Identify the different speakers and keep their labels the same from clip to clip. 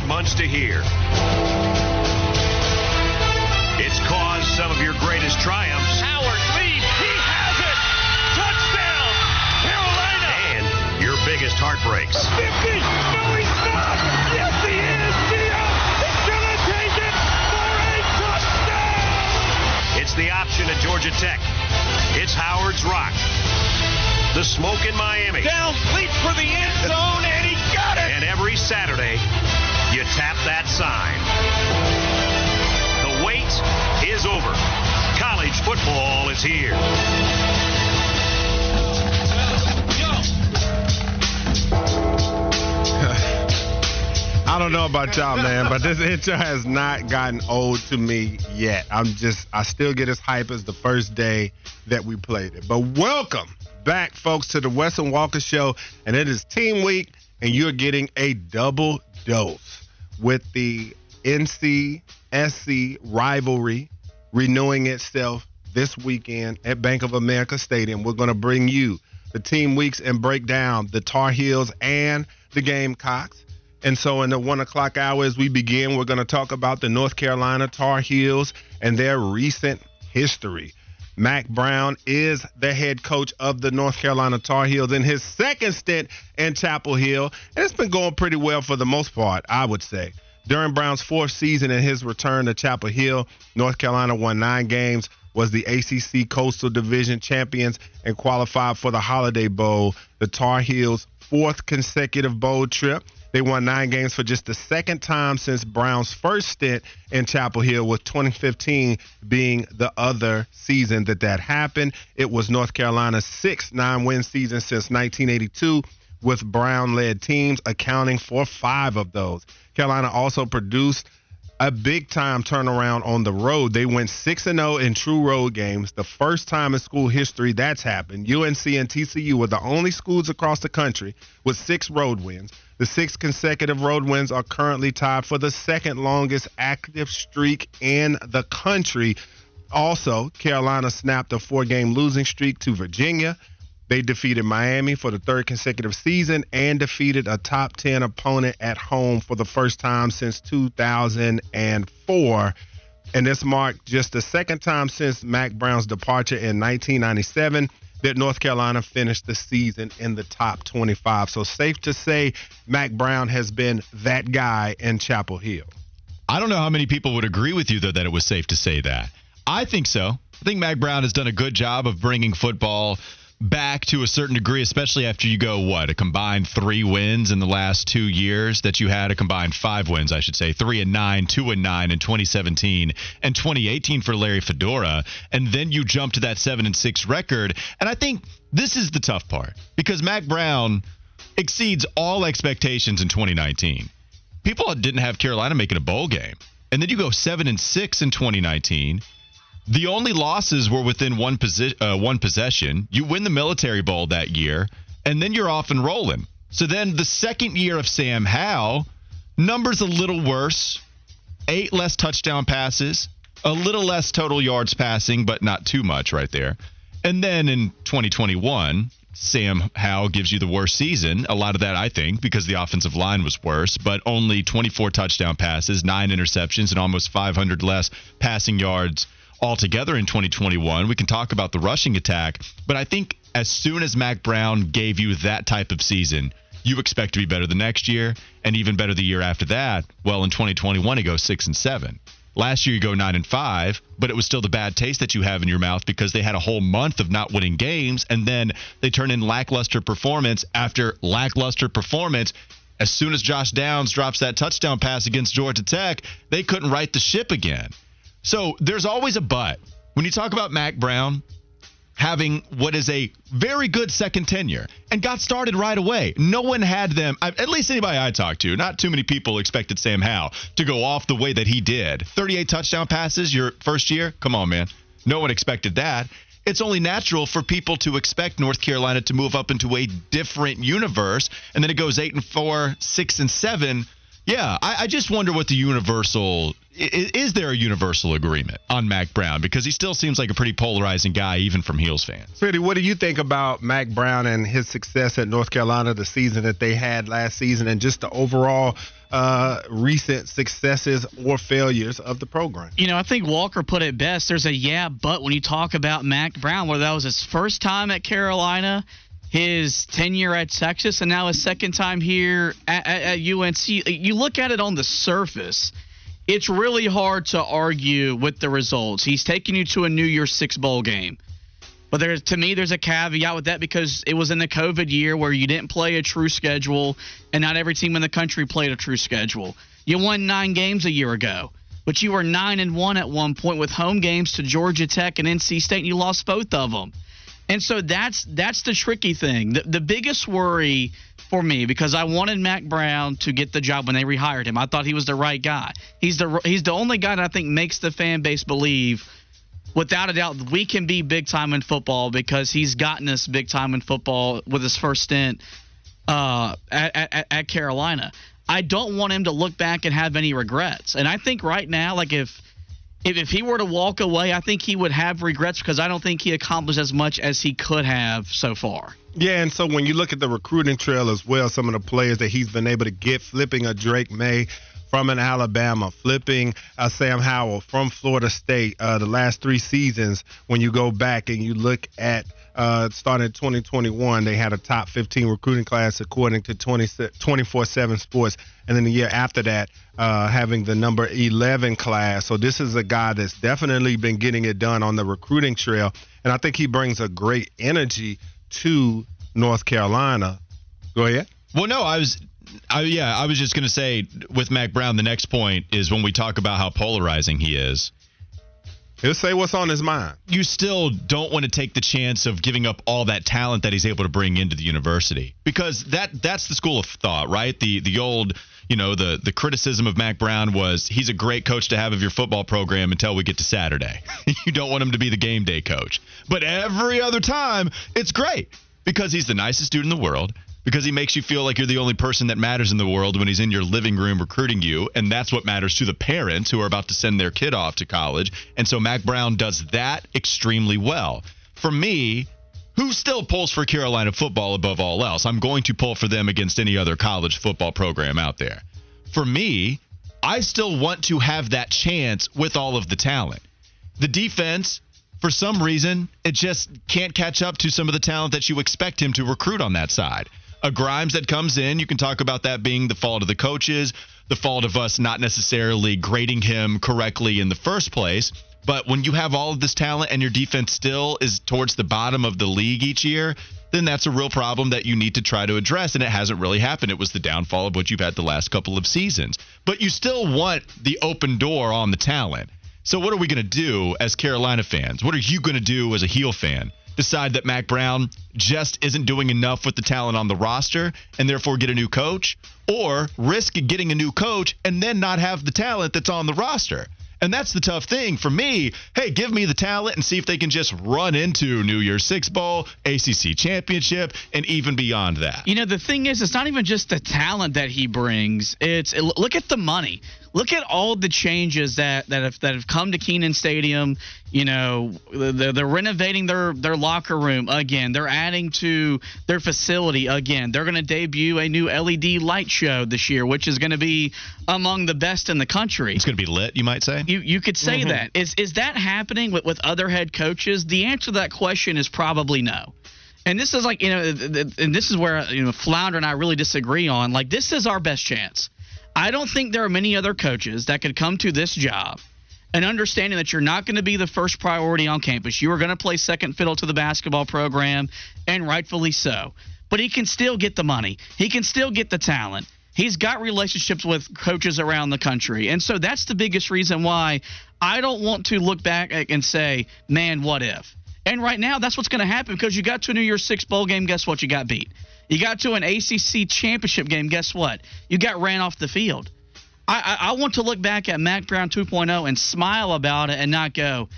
Speaker 1: You've months to hear. It's caused some of your greatest triumphs.
Speaker 2: Howard leads. He has it. Touchdown, Carolina.
Speaker 1: And your biggest heartbreaks.
Speaker 2: 50. No, he's not. Yes, he is. Dion going to take it for a touchdown.
Speaker 1: It's the option at Georgia Tech. It's Howard's Rock. The smoke in Miami.
Speaker 2: Down, leaps for the end zone, and he got it.
Speaker 1: And every Saturday, you tap that sign. The wait is over. College football is here.
Speaker 3: I don't know about y'all, man, but this intro has not gotten old to me yet. I'm just, I still get as hype as the first day that we played it. But welcome back, folks, to the Wes and Walker Show, and it is Team Week, and you're getting a double dose with the NC-SC rivalry renewing itself this weekend at Bank of America Stadium. We're going to bring you the Team Weeks and break down the Tar Heels and the Gamecocks. And so, in the one o'clock hour, as we begin, we're going to talk about the North Carolina Tar Heels and their recent history. Mack Brown is the head coach of the North Carolina Tar Heels in his second stint in Chapel Hill. And it's been going pretty well for the most part, I would say. During Brown's fourth season and his return to Chapel Hill, North Carolina won nine games, was the ACC Coastal Division champions, and qualified for the Holiday Bowl, the Tar Heels' fourth consecutive bowl trip. They won nine games for just the second time since Brown's first stint in Chapel Hill, with 2015 being the other season that that happened. It was North Carolina's sixth nine win season since 1982, with Brown led teams accounting for five of those. Carolina also produced a big time turnaround on the road. They went 6 0 in true road games, the first time in school history that's happened. UNC and TCU were the only schools across the country with six road wins. The six consecutive road wins are currently tied for the second longest active streak in the country. Also, Carolina snapped a four game losing streak to Virginia. They defeated Miami for the third consecutive season and defeated a top 10 opponent at home for the first time since 2004. And this marked just the second time since Mack Brown's departure in 1997 that North Carolina finished the season in the top 25. So safe to say Mack Brown has been that guy in Chapel Hill.
Speaker 4: I don't know how many people would agree with you, though, that it was safe to say that. I think so. I think Mack Brown has done a good job of bringing football back to a certain degree, especially after you go, what, a combined three wins in the last two years that you had, a combined five wins, I should say, three and nine, two and nine in 2017 and 2018 for Larry Fedora. And then you jump to that seven and six record. And I think this is the tough part because Mack Brown exceeds all expectations in 2019. People didn't have Carolina making a bowl game. And then you go seven and six in 2019 the only losses were within one, posi- uh, one possession. You win the Military Bowl that year, and then you're off and rolling. So then the second year of Sam Howell, numbers a little worse. Eight less touchdown passes, a little less total yards passing, but not too much right there. And then in 2021, Sam Howell gives you the worst season. A lot of that, I think, because the offensive line was worse, but only 24 touchdown passes, nine interceptions, and almost 500 less passing yards altogether in 2021. We can talk about the rushing attack, but I think as soon as Mack Brown gave you that type of season, you expect to be better the next year and even better the year after that. Well, in 2021, he goes six and seven. Last year you go nine and five, but it was still the bad taste that you have in your mouth because they had a whole month of not winning games, and then they turn in lackluster performance after lackluster performance. As soon as Josh Downs drops that touchdown pass against Georgia Tech, they couldn't right the ship again. So there's always a but. When you talk about Mack Brown, having what is a very good second tenure and got started right away. No one had them, at least anybody I talked to, not too many people expected Sam Howell to go off the way that he did. 38 touchdown passes your first year? Come on, man. No one expected that. It's only natural for people to expect North Carolina to move up into a different universe, and then it goes eight and four, six and seven. Yeah, I, I just wonder what the universal is, is there a universal agreement on Mack Brown? Because he still seems like a pretty polarizing guy, even from Heels fans.
Speaker 3: Pretty, what do you think about Mack Brown and his success at North Carolina, the season that they had last season, and just the overall uh, recent successes or failures of the program?
Speaker 5: You know, I think Walker put it best. There's a yeah, but when you talk about Mack Brown, whether that was his first time at Carolina, his tenure at Texas, and now his second time here at, at, at UNC, you look at it on the surface – it's really hard to argue with the results. He's taking you to a New Year's Six bowl game. But there's to me, there's a caveat with that because it was in the COVID year where you didn't play a true schedule, and not every team in the country played a true schedule. You won nine games a year ago, but you were nine and one at one point with home games to Georgia Tech and NC State, and you lost both of them. And so that's that's the tricky thing. The, the biggest worry for me because I wanted Mack Brown to get the job when they rehired him. I thought he was the right guy. He's the he's the only guy that I think makes the fan base believe without a doubt we can be big time in football because he's gotten us big time in football with his first stint uh, at, at, at Carolina. I don't want him to look back and have any regrets. And I think right now, like if if, if he were to walk away, I think he would have regrets because I don't think he accomplished as much as he could have so far.
Speaker 3: Yeah, and so when you look at the recruiting trail as well, some of the players that he's been able to get, flipping a Drake Maye from an Alabama, flipping a Sam Howell from Florida State, uh, the last three seasons, when you go back and you look at uh, starting 2021, they had a top 15 recruiting class according to 24 7 Sports. And then the year after that, uh, having the number 11 class. So this is a guy that's definitely been getting it done on the recruiting trail. And I think he brings a great energy to North Carolina. Go ahead.
Speaker 4: Well, no, I was I, yeah, I was just going to say with Mack Brown, the next point is when we talk about how polarizing he is.
Speaker 3: He'll say what's on his mind.
Speaker 4: You still don't want to take the chance of giving up all that talent that he's able to bring into the university because that that's the school of thought, right? The the old, you know, the the criticism of Mack Brown was he's a great coach to have of your football program until we get to Saturday. you don't want him to be the game day coach. But every other time, it's great because he's the nicest dude in the world because he makes you feel like you're the only person that matters in the world when he's in your living room recruiting you. And that's what matters to the parents who are about to send their kid off to college. And so Mack Brown does that extremely well. For me, who still pulls for Carolina football above all else, I'm going to pull for them against any other college football program out there. For me, I still want to have that chance with all of the talent. The defense, for some reason, it just can't catch up to some of the talent that you expect him to recruit on that side a Grimes that comes in. You can talk about that being the fault of the coaches, the fault of us not necessarily grading him correctly in the first place. But when you have all of this talent and your defense still is towards the bottom of the league each year, then that's a real problem that you need to try to address. And it hasn't really happened. It was the downfall of what you've had the last couple of seasons. But you still want the open door on the talent. So, what are we going to do as Carolina fans? What are you going to do as a heel fan? Decide that Mack Brown just isn't doing enough with the talent on the roster and therefore get a new coach, or risk getting a new coach and then not have the talent that's on the roster. And that's the tough thing for me. Hey, give me the talent and see if they can just run into New Year's Six Bowl, ACC Championship, and even beyond that.
Speaker 5: You know, the thing is, it's not even just the talent that he brings. It's look at the money look at all the changes that that have that have come to Kenan Stadium. You know, they're, they're renovating their their locker room again. They're adding to their facility again. They're going to debut a new LED light show this year, which is going to be among the best in the country.
Speaker 4: It's going to be lit, you might say.
Speaker 5: You you could say mm-hmm. that. Is is that happening with with other head coaches? The answer to that question is probably no. And this is like you know, and this is where you know Flounder and I really disagree on. Like this is our best chance I don't think there are many other coaches that could come to this job and understanding that you're not going to be the first priority on campus. You are going to play second fiddle to the basketball program, and rightfully so. But he can still get the money, he can still get the talent. He's got relationships with coaches around the country. And so that's the biggest reason why I don't want to look back and say, man, what if? And right now, that's what's going to happen because you got to a New Year's Six bowl game. Guess what? You got beat. You got to an ACC championship game. Guess what? You got ran off the field. I, I, I want to look back at Mack Brown 2.0 and smile about it and not go,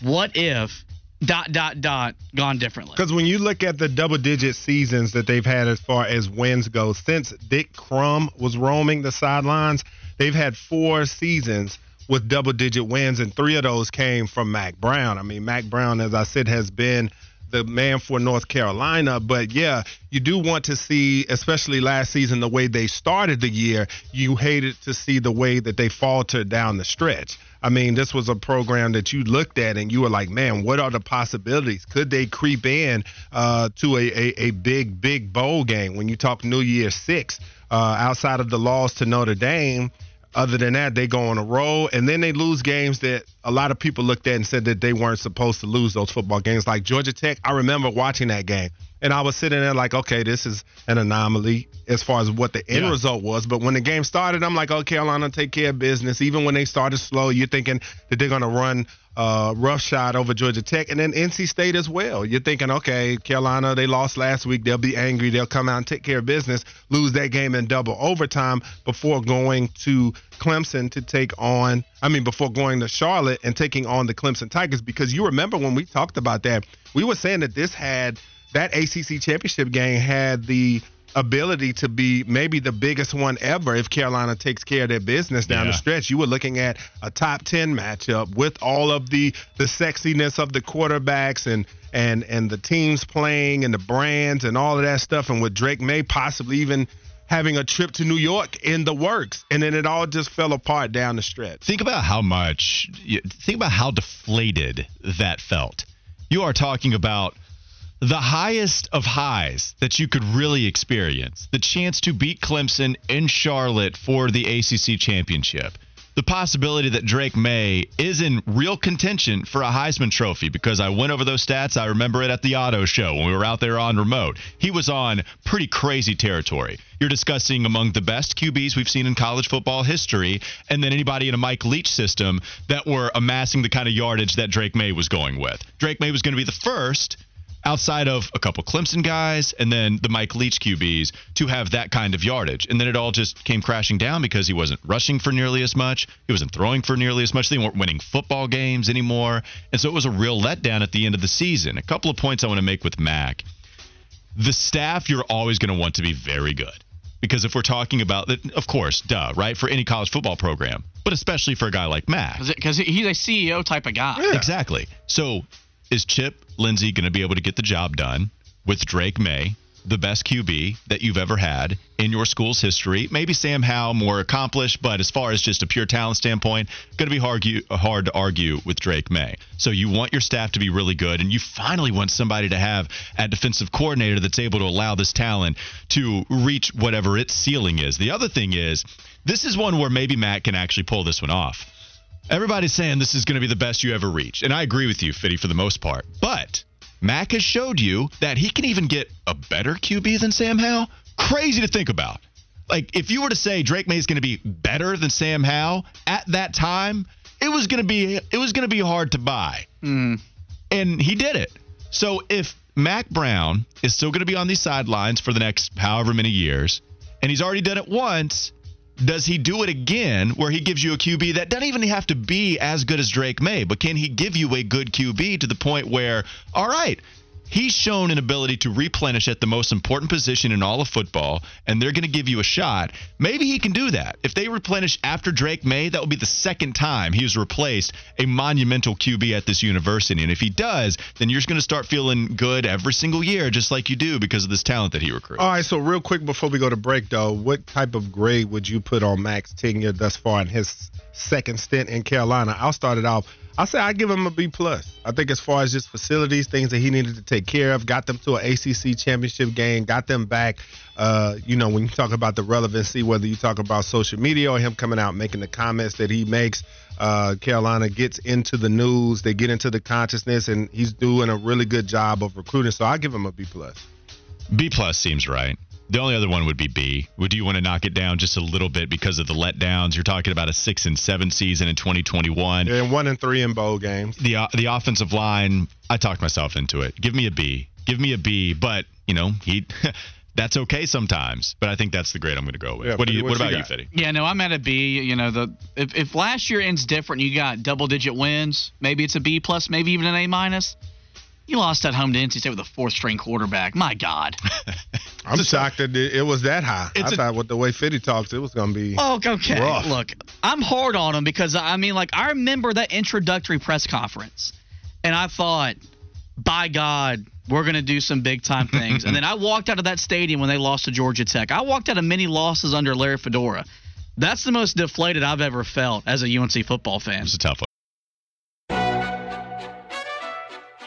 Speaker 5: what if dot dot dot gone differently?
Speaker 3: Because when you look at the double digit seasons that they've had as far as wins go, since Dick Crum was roaming the sidelines, they've had four seasons with double digit wins, and three of those came from Mack Brown. I mean, Mack Brown, as I said, has been the man for North Carolina. But yeah, you do want to see, especially last season, the way they started the year. You hated to see the way that they faltered down the stretch. I mean, this was a program that you looked at and you were like, man, what are the possibilities? Could they creep in uh, to a, a, a, big, big bowl game when you talk New Year Six? Uh, outside of the loss to Notre Dame, other than that, they go on a roll and then they lose games that a lot of people looked at and said that they weren't supposed to lose those football games. Like Georgia Tech, I remember watching that game and I was sitting there like, okay, this is an anomaly as far as what the end yeah. result was. But when the game started, I'm like, oh, Carolina take care of business. Even when they started slow, you're thinking that they're going to run uh, rough shot over Georgia Tech, and then NC State as well. You're thinking, okay, Carolina, they lost last week. They'll be angry. They'll come out and take care of business, lose that game in double overtime before going to Clemson to take on, I mean, before going to Charlotte and taking on the Clemson Tigers. Because you remember when we talked about that, we were saying that this had, that ACC championship game had the ability to be maybe the biggest one ever if Carolina takes care of their business down yeah. the stretch. You were looking at a top 10 matchup with all of the the sexiness of the quarterbacks and and and the teams playing and the brands and all of that stuff and with Drake Maye possibly even having a trip to New York in the works and then it all just fell apart down the stretch.
Speaker 4: Think about how much think about how deflated that felt. You are talking about the highest of highs that you could really experience the chance to beat Clemson in Charlotte for the ACC championship. The possibility that Drake Maye is in real contention for a Heisman Trophy because I went over those stats. I remember it at the auto show when we were out there on remote. He was on pretty crazy territory. You're discussing among the best QBs we've seen in college football history, and then anybody in a Mike Leach system that were amassing the kind of yardage that Drake Maye was going with. Drake Maye was going to be the first outside of a couple Clemson guys and then the Mike Leach QBs to have that kind of yardage. And then it all just came crashing down because he wasn't rushing for nearly as much. He wasn't throwing for nearly as much. They weren't winning football games anymore. And so it was a real letdown at the end of the season. A couple of points I want to make with Mack. The staff you're always going to want to be very good. Because if we're talking about that, of course, duh, right? For any college football program, but especially for a guy like Mack,
Speaker 5: Because he's a CEO type of guy.
Speaker 4: Yeah. Exactly. So is Chip Lindsey going to be able to get the job done with Drake Maye, the best QB that you've ever had in your school's history? Maybe Sam Howell more accomplished, but as far as just a pure talent standpoint, going to be hard, hard to argue with Drake Maye. So you want your staff to be really good, and you finally want somebody to have a defensive coordinator that's able to allow this talent to reach whatever its ceiling is. The other thing is, this is one where maybe Matt can actually pull this one off Everybody's saying this is going to be the best you ever reach. And I agree with you, Fitty, for the most part. But Mack has showed you that he can even get a better QB than Sam Howell. Crazy to think about. Like, if you were to say Drake Maye is going to be better than Sam Howell at that time, it was going to be it was going to be hard to buy.
Speaker 5: Mm.
Speaker 4: And he did it. So if Mack Brown is still going to be on these sidelines for the next however many years, and he's already done it once, does he do it again where he gives you a QB that doesn't even have to be as good as Drake Maye, but can he give you a good QB to the point where, all right, He's shown an ability to replenish at the most important position in all of football, and they're going to give you a shot. Maybe he can do that. If they replenish after Drake Maye, that will be the second time he's replaced a monumental QB at this university. And if he does, then you're just going to start feeling good every single year, just like you do because of this talent that he recruits.
Speaker 3: All right, so real quick before we go to break, though, what type of grade would you put on Mack's tenure thus far in his second stint in Carolina? I'll start it off I say I give him a B plus. I think as far as just facilities, things that he needed to take care of, got them to an ACC championship game, got them back. Uh, you know, when you talk about the relevancy, whether you talk about social media or him coming out making the comments that he makes, uh, Carolina gets into the news, they get into the consciousness, and he's doing a really good job of recruiting. So I give him a B plus.
Speaker 4: B plus seems right. The only other one would be B. Would you want to knock it down just a little bit because of the letdowns? You're talking about a six and seven season in 2021.
Speaker 3: And one and three in bowl games.
Speaker 4: The uh, the offensive line, I talked myself into it. Give me a B. Give me a B. But you know he. that's okay sometimes, but I think that's the grade I'm going to go with.
Speaker 3: Yeah,
Speaker 4: what do you?
Speaker 3: what
Speaker 4: What,
Speaker 3: you
Speaker 4: about you,
Speaker 3: got?
Speaker 4: Fitty?
Speaker 5: Yeah, no, I'm at a B. You know, the if, if last year ends different, you got double digit wins. Maybe it's a B plus, maybe even an A minus. You lost at home to NC State with a fourth string quarterback. My God.
Speaker 3: I'm shocked that it, it was that high. I
Speaker 4: It's a-
Speaker 3: thought with the way Fitty talks, it was going to be.
Speaker 5: Oh, okay.
Speaker 3: Rough.
Speaker 5: Look, I'm hard on him because I mean, like, I remember that introductory press conference, and I thought, by God, we're gonna do some big time things. and then I walked out of that stadium when they lost to Georgia Tech. I walked out of many losses under Larry Fedora. That's the most deflated I've ever felt as a UNC football fan.
Speaker 4: It's a tough one.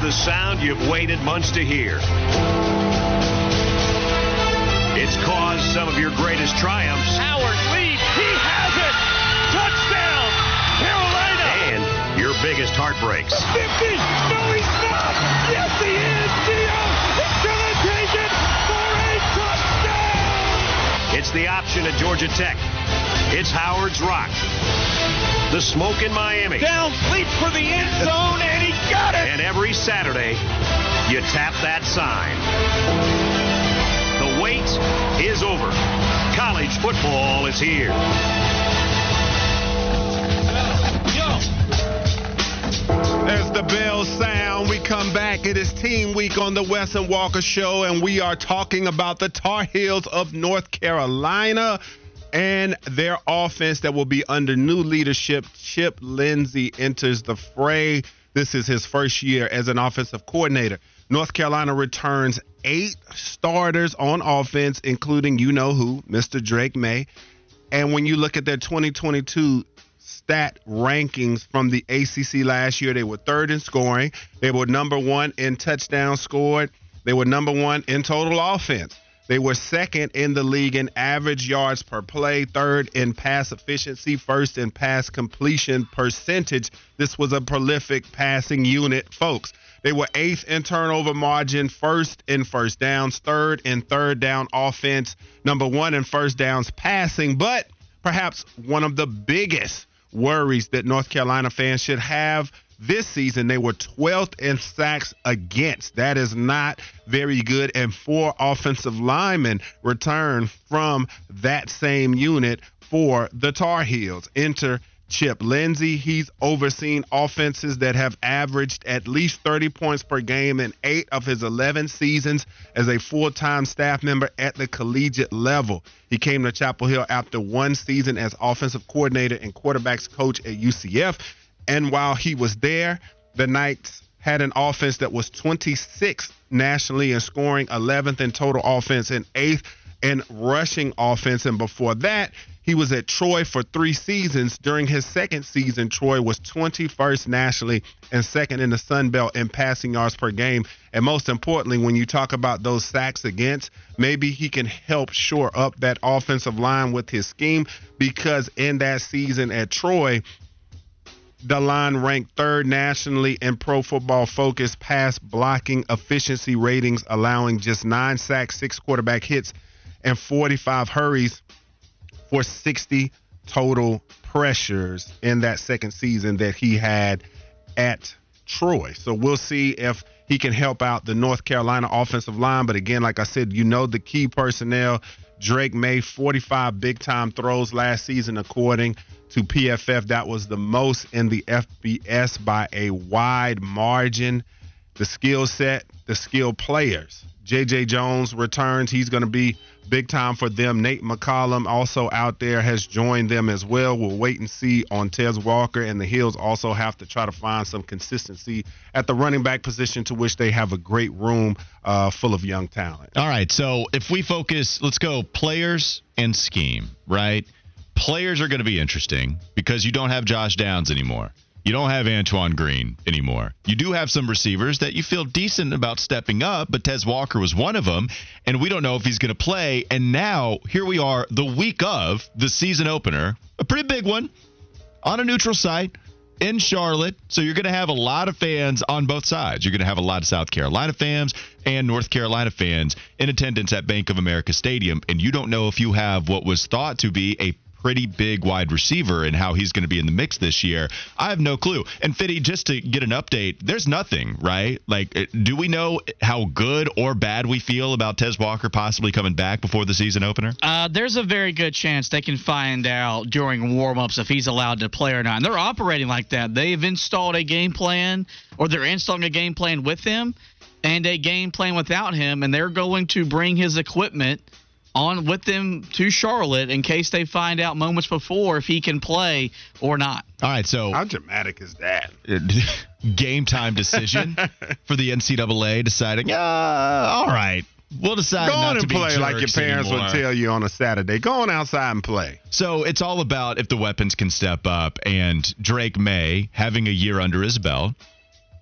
Speaker 1: The sound you've waited months to hear. It's caused some of your greatest triumphs
Speaker 2: Howard leads. He has it. Touchdown, Carolina.
Speaker 1: and your biggest heartbreaks.
Speaker 2: 50. No, he's not. Yes, he is. Dio is going to take it for a touchdown.
Speaker 1: It's the option at Georgia Tech. It's Howard's Rock. The smoke in Miami.
Speaker 2: Down, leaps for the end zone, and he got it.
Speaker 1: And every Saturday, you tap that sign. The wait is over. College football is here.
Speaker 3: As the bell sound, we come back. It is Team Week on the Wes and Walker Show, and we are talking about the Tar Heels of North Carolina and their offense that will be under new leadership. Chip Lindsey enters the fray. This is his first year as an offensive coordinator. North Carolina returns eight starters on offense, including you know who, Mr. Drake Maye. And when you look at their 2022 stat rankings from the ACC last year, they were third in scoring. They were number one in touchdowns scored. They were number one in total offense. They were second in the league in average yards per play, third in pass efficiency, first in pass completion percentage. This was a prolific passing unit, folks. They were eighth in turnover margin, first in first downs, third in third down offense, number one in first downs passing. But perhaps one of the biggest worries that North Carolina fans should have this season, they were 12th in sacks against. That is not very good. And four offensive linemen return from that same unit for the Tar Heels. Enter Chip Lindsey. He's overseen offenses that have averaged at least 30 points per game in eight of his 11 seasons as a full time staff member at the collegiate level. He came to Chapel Hill after one season as offensive coordinator and quarterbacks coach at UCF. And while he was there, the Knights had an offense that was 26th nationally in scoring, 11th in total offense, and 8th in rushing offense. And before that, he was at Troy for three seasons. During his second season, Troy was 21st nationally and second in the Sun Belt in passing yards per game. And most importantly, when you talk about those sacks against, maybe he can help shore up that offensive line with his scheme because in that season at Troy, line ranked third nationally in pro football focus pass blocking efficiency ratings, allowing just nine sacks, six quarterback hits, and 45 hurries for 60 total pressures in that second season that he had at Troy. So we'll see if he can help out the North Carolina offensive line. But again, like I said, you know the key personnel. Drake made 45 big time throws last season, according to PFF. That was the most in the FBS by a wide margin. The skill set, the skill players. JJ Jones returns. He's going to be big time for them. Nate McCollum also out there has joined them as well. We'll wait and see on Tez Walker, and the Heels also have to try to find some consistency at the running back position, to which they have a great room uh, full of young talent.
Speaker 4: All right, so if we focus, let's go players and scheme, right? Players are going to be interesting because you don't have Josh Downs anymore. You don't have Antoine Green anymore. You do have some receivers that you feel decent about stepping up, but Tez Walker was one of them, and we don't know if he's going to play. And now here we are, the week of the season opener, a pretty big one on a neutral site in Charlotte. So you're going to have a lot of fans on both sides. You're going to have a lot of South Carolina fans and North Carolina fans in attendance at Bank of America Stadium, and you don't know if you have what was thought to be a pretty big wide receiver and how he's going to be in the mix this year. I have no clue. And Fitty, just to get an update, there's nothing, right? Like, uh, do we know how good or bad we feel about Tez Walker possibly coming back before the season opener?
Speaker 5: Uh, there's a very good chance they can find out during warmups if he's allowed to play or not. And they're operating like that. They've installed a game plan, or they're installing a game plan with him and a game plan without him, and they're going to bring his equipment – on with them to Charlotte in case they find out moments before if he can play or not.
Speaker 4: All right, so
Speaker 3: how dramatic is that?
Speaker 4: Game time decision for the NCAA deciding, yeah, all right, we'll decide
Speaker 3: Go on
Speaker 4: and
Speaker 3: play like your parents
Speaker 4: anymore.
Speaker 3: would tell you on a Saturday. Go on outside and play.
Speaker 4: So it's all about if the weapons can step up, and Drake Maye having a year under his belt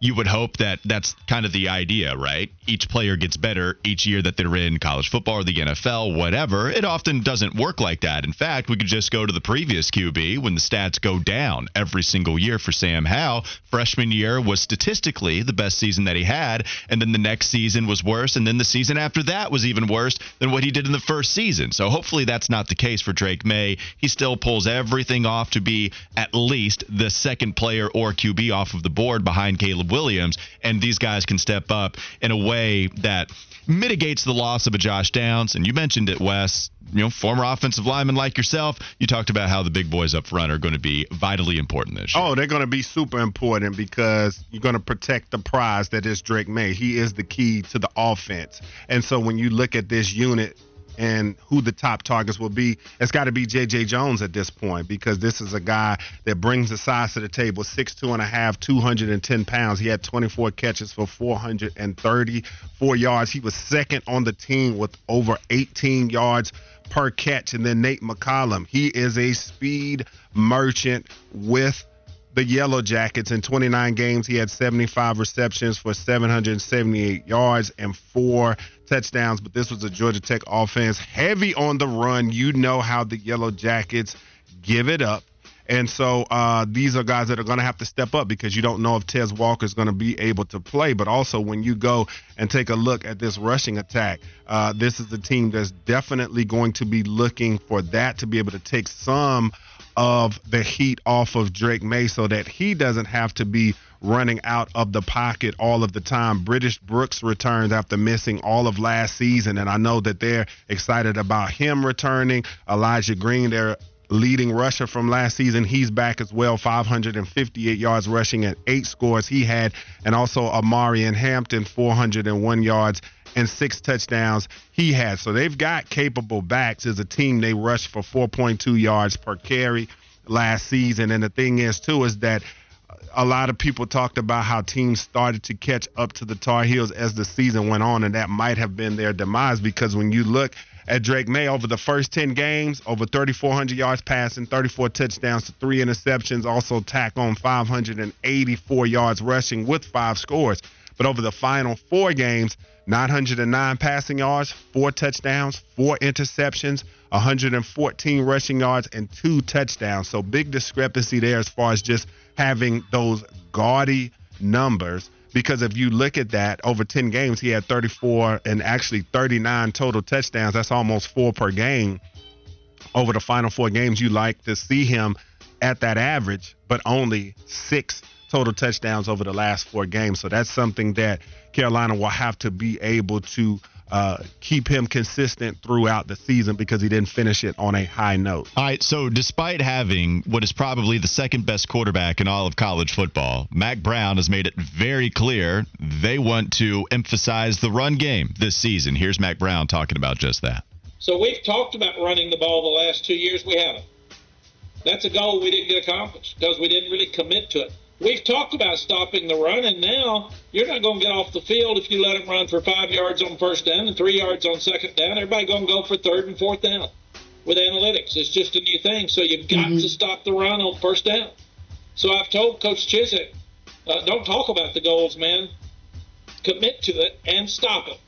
Speaker 4: you would hope that that's kind of the idea, right? Each player gets better each year that they're in college football or the NFL, whatever. It often doesn't work like that. In fact, we could just go to the previous QB when the stats go down every single year for Sam Howell. Freshman year was statistically the best season that he had, and then the next season was worse, and then the season after that was even worse than what he did in the first season. So hopefully that's not the case for Drake Maye. He still pulls everything off to be at least the second player or QB off of the board behind Caleb Williams, and these guys can step up in a way that mitigates the loss of a Josh Downs. And you mentioned it, Wes. You know, former offensive lineman like yourself, you talked about how the big boys up front are going to be vitally important this year.
Speaker 3: Oh, they're going to be super important because you're going to protect the prize that is Drake Maye. He is the key to the offense. And so when you look at this unit, and who the top targets will be, it's got to be J.J. Jones at this point because this is a guy that brings the size to the table, six two and a half, 210 pounds. He had 24 catches for 434 yards. He was second on the team with over 18 yards per catch. And then Nate McCollum, he is a speed merchant with the Yellow Jackets in 29 games. He had 75 receptions for 778 yards and four touchdowns. But this was a Georgia Tech offense heavy on the run. You know how the Yellow Jackets give it up. And so uh, these are guys that are going to have to step up because you don't know if Tez Walker is going to be able to play. But also, when you go and take a look at this rushing attack, uh, this is the team that's definitely going to be looking for that to be able to take some of the heat off of Drake Maye so that he doesn't have to be running out of the pocket all of the time. British Brooks returns after missing all of last season, and I know that they're excited about him returning. Elijah Green, their leading rusher from last season, he's back as well, 558 yards rushing and eight scores he had, and also Omarion Hampton, 401 yards and six touchdowns he had. So they've got capable backs as a team. They rushed for 4.2 yards per carry last season. And the thing is, too, is that a lot of people talked about how teams started to catch up to the Tar Heels as the season went on, and that might have been their demise because when you look at Drake Maye over the first 10 games, over 3,400 yards passing, 34 touchdowns to three interceptions, also tack on 584 yards rushing with five scores. But over the final four games, 909 passing yards, four touchdowns, four interceptions, 114 rushing yards, and two touchdowns. So big discrepancy there as far as just having those gaudy numbers. Because if you look at that over 10 games, he had 34 and actually 39 total touchdowns. That's almost four per game. Over the final four games, you like to see him at that average, but only six total touchdowns over the last four games. So that's something that Carolina will have to be able to uh, keep him consistent throughout the season because he didn't finish it on a high note.
Speaker 4: All right, so despite having what is probably the second best quarterback in all of college football, Mack Brown has made it very clear they want to emphasize the run game this season. Here's Mack Brown talking about just that.
Speaker 6: So we've talked about running the ball the last two years. We haven't. That's a goal we didn't get accomplished because we didn't really commit to it. We've talked about stopping the run, and now you're not going to get off the field if you let them run for five yards on first down and three yards on second down. Everybody going to go for third and fourth down with analytics. It's just a new thing. So you've got mm-hmm. to stop the run on first down. So I've told Coach Chizik, uh, don't talk about the goals, man. Commit to it and stop it.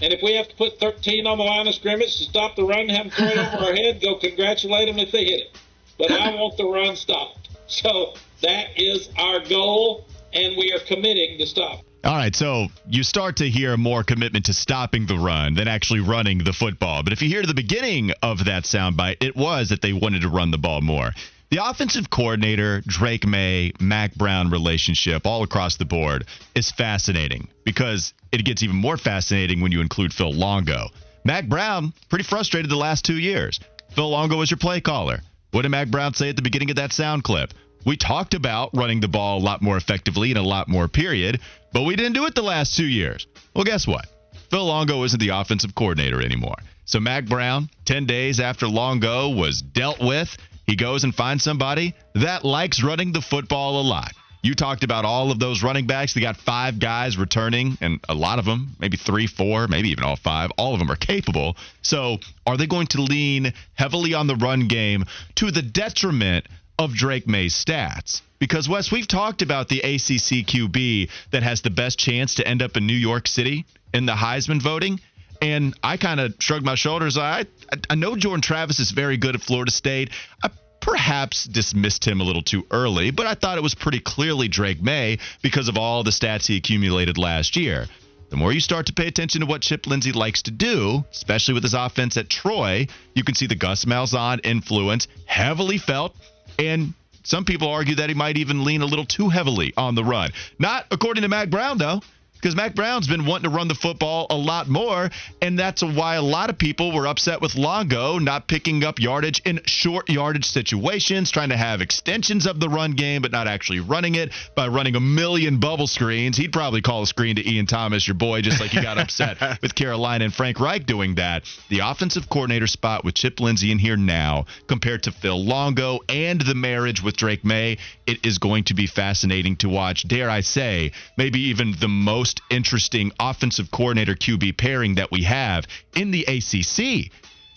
Speaker 6: And if we have to put 13 on the line of scrimmage to stop the run, have them throw it over our head, go congratulate them if they hit it. But I want the run stopped. So that is our goal, and we are committing to stop.
Speaker 4: All right, so you start to hear more commitment to stopping the run than actually running the football. But if you hear the beginning of that soundbite, it was that they wanted to run the ball more. The offensive coordinator, Drake Maye, Mack Brown relationship all across the board is fascinating because it gets even more fascinating when you include Phil Longo. Mack Brown, pretty frustrated the last two years. Phil Longo was your play caller. What did Mack Brown say at the beginning of that sound clip? We talked about running the ball a lot more effectively in a lot more period, but we didn't do it the last two years. Well, guess what? Phil Longo isn't the offensive coordinator anymore. So Mack Brown, 10 days after Longo was dealt with, he goes and finds somebody that likes running the football a lot. You talked about all of those running backs. They got five guys returning, and a lot of them, maybe three, four, maybe even all five, all of them are capable. So, are they going to lean heavily on the run game to the detriment of Drake Maye's stats? Because, Wes, we've talked about the ACC QB that has the best chance to end up in New York City in the Heisman voting. And I kind of shrugged my shoulders. I, I know Jordan Travis is very good at Florida State. I perhaps dismissed him a little too early, but I thought it was pretty clearly Drake Maye because of all the stats he accumulated last year. The more you start to pay attention to what Chip Lindsey likes to do, especially with his offense at Troy, you can see the Gus Malzahn influence heavily felt, and some people argue that he might even lean a little too heavily on the run. Not according to Mack Brown, though because Mack Brown's been wanting to run the football a lot more, and that's why a lot of people were upset with Longo not picking up yardage in short yardage situations, trying to have extensions of the run game, but not actually running it by running a million bubble screens. He'd probably call a screen to Ian Thomas, your boy, just like he got upset with Carolina and Frank Reich doing that. The offensive coordinator spot with Chip Lindsey in here now, compared to Phil Longo and the marriage with Drake Maye, it is going to be fascinating to watch. Dare I say, maybe even the most most interesting offensive coordinator QB pairing that we have in the ACC.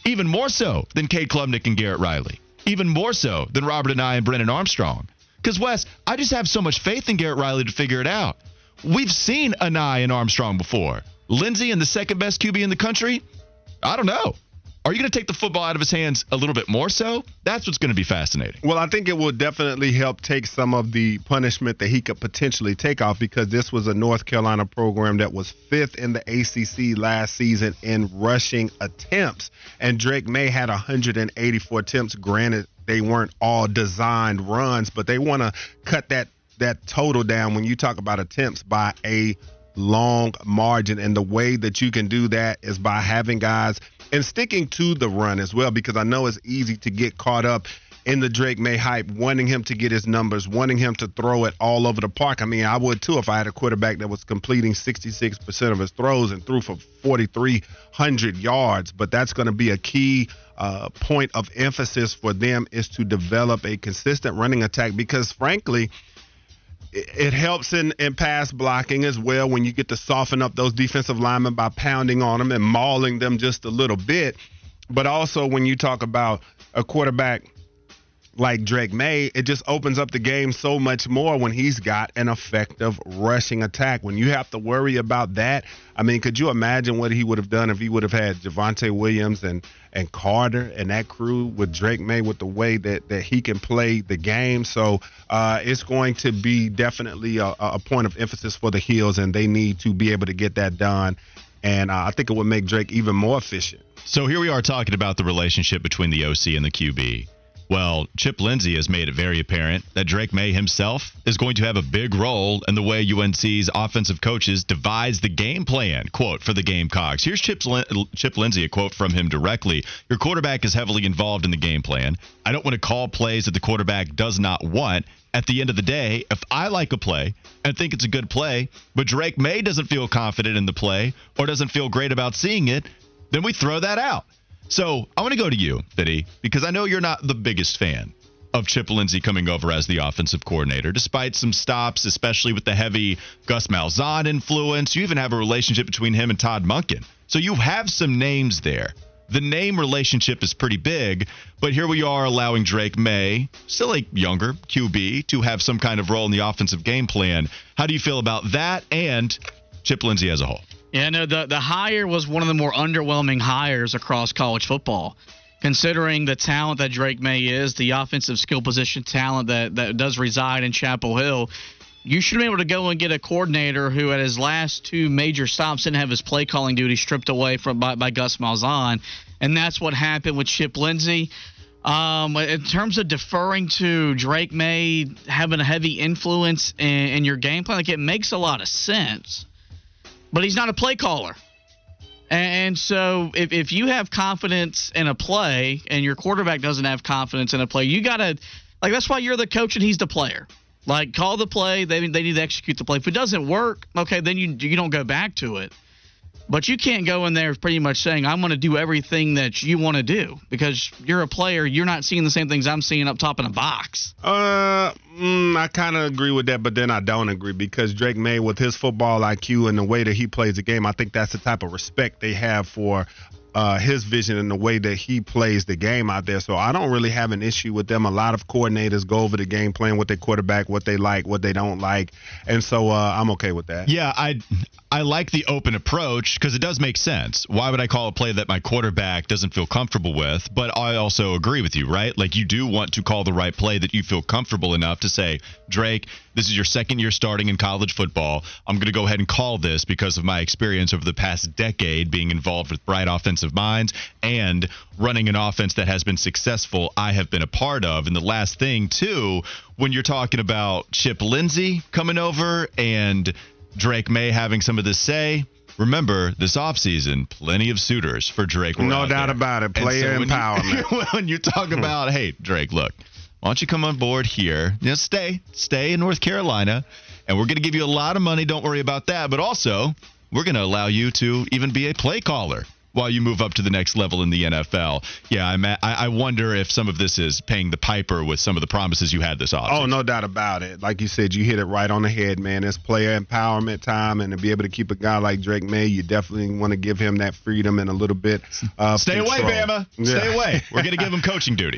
Speaker 4: Even more so than Cade Klubnik and Garrett Riley. Even more so than Robert Anae and Brennan Armstrong. Because, Wes, I just have so much faith in Garrett Riley to figure it out. We've seen Anae and Armstrong before. Lindsey and the second best QB in the country? I don't know. Are you going to take the football out of his hands a little bit more so? That's what's going to be fascinating.
Speaker 3: Well, I think it will definitely help take some of the punishment that he could potentially take off because this was a North Carolina program that was fifth in the ACC last season in rushing attempts. And Drake Maye had 184 attempts. Granted, they weren't all designed runs, but they want to cut that that total down when you talk about attempts by a long margin. And the way that you can do that is by having guys and sticking to the run as well, because I know it's easy to get caught up in the Drake Maye hype, wanting him to get his numbers, wanting him to throw it all over the park. I mean, I would too if I had a quarterback that was completing 66% of his throws and threw for 4,300 yards. But that's going to be a key uh, point of emphasis for them is to develop a consistent running attack because, frankly, it helps in, in pass blocking as well when you get to soften up those defensive linemen by pounding on them and mauling them just a little bit. But also when you talk about a quarterback like Drake Maye, it just opens up the game so much more when he's got an effective rushing attack. When you have to worry about that, I mean, could you imagine what he would have done if he would have had Javonte Williams and and Carter and that crew with Drake Maye with the way that that he can play the game? So uh, it's going to be definitely a, a point of emphasis for the Heels, and they need to be able to get that done. And uh, I think it would make Drake even more efficient.
Speaker 4: So here we are talking about the relationship between the OC and the QB Well, Chip Lindsey has made it very apparent that Drake Maye himself is going to have a big role in the way UNC's offensive coaches devise the game plan. Quote for the Gamecocks. Here's Chip's, Chip Lindsey, a quote from him directly. Your quarterback is heavily involved in the game plan. I don't want to call plays that the quarterback does not want. At the end of the day, if I like a play and think it's a good play, but Drake Maye doesn't feel confident in the play or doesn't feel great about seeing it, then we throw that out. So I want to go to you, Fitty, because I know you're not the biggest fan of Chip Lindsey coming over as the offensive coordinator, despite some stops, especially with the heavy Gus Malzahn influence. You even have a relationship between him and Todd Monken. So you have some names there. The name relationship is pretty big, but here we are allowing Drake Maye, still a younger QB, to have some kind of role in the offensive game plan. How do you feel about that and Chip Lindsey as a whole?
Speaker 5: Yeah, no, the the hire was one of the more underwhelming hires across college football. Considering the talent that Drake Maye is, the offensive skill position talent that, that does reside in Chapel Hill, you should be able to go and get a coordinator who, at his last two major stops, didn't have his play calling duty stripped away from by, by Gus Malzahn, and that's what happened with Chip Lindsey. Um, in terms of deferring to Drake Maye having a heavy influence in, in your game plan, like it makes a lot of sense but he's not a play caller. And so if, if you have confidence in a play and your quarterback doesn't have confidence in a play, you got to, like, that's why you're the coach and he's the player. Like, call the play. They, they need to execute the play. If it doesn't work, okay, then you, you don't go back to it. But you can't go in there pretty much saying, I'm going to do everything that you want to do because you're a player. You're not seeing the same things I'm seeing up top in a box.
Speaker 3: Uh, mm, I kind of agree with that, but then I don't agree because Drake Maye, with his football IQ and the way that he plays the game, I think that's the type of respect they have for uh, his vision and the way that he plays the game out there. So I don't really have an issue with them. A lot of coordinators go over the game plan with their quarterback, what they like, what they don't like, and so uh, I'm okay with that.
Speaker 4: Yeah, I I like the open approach because it does make sense. Why would I call a play that my quarterback doesn't feel comfortable with? But I also agree with you, right? Like you do want to call the right play that you feel comfortable enough to say, Drake, this is your second year starting in college football. I'm going to go ahead and call this because of my experience over the past decade being involved with bright offensive minds and running an offense that has been successful I have been a part of. And the last thing, too, when you're talking about Chip Lindsey coming over and Drake Maye having some of this say, remember this offseason, plenty of suitors for Drake.
Speaker 3: No doubt
Speaker 4: there.
Speaker 3: about it. Player
Speaker 4: so
Speaker 3: empowerment.
Speaker 4: When you, when you talk hmm. about, hey, Drake, look, why don't you come on board here? You stay, stay in North Carolina, and we're going to give you a lot of money. Don't worry about that. But also, we're going to allow you to even be a play caller while you move up to the next level in the NFL. Yeah, I'm at, I, wonder if some of this is paying the piper with some of the promises you had this off.
Speaker 3: Oh, no doubt about it. Like you said, you hit it right on the head, man. It's player empowerment time, and to be able to keep a guy like Drake Maye, you definitely want to give him that freedom and a little bit of
Speaker 4: Stay
Speaker 3: control.
Speaker 4: away, Bama.
Speaker 3: Yeah.
Speaker 4: Stay away. We're going to give him coaching duty.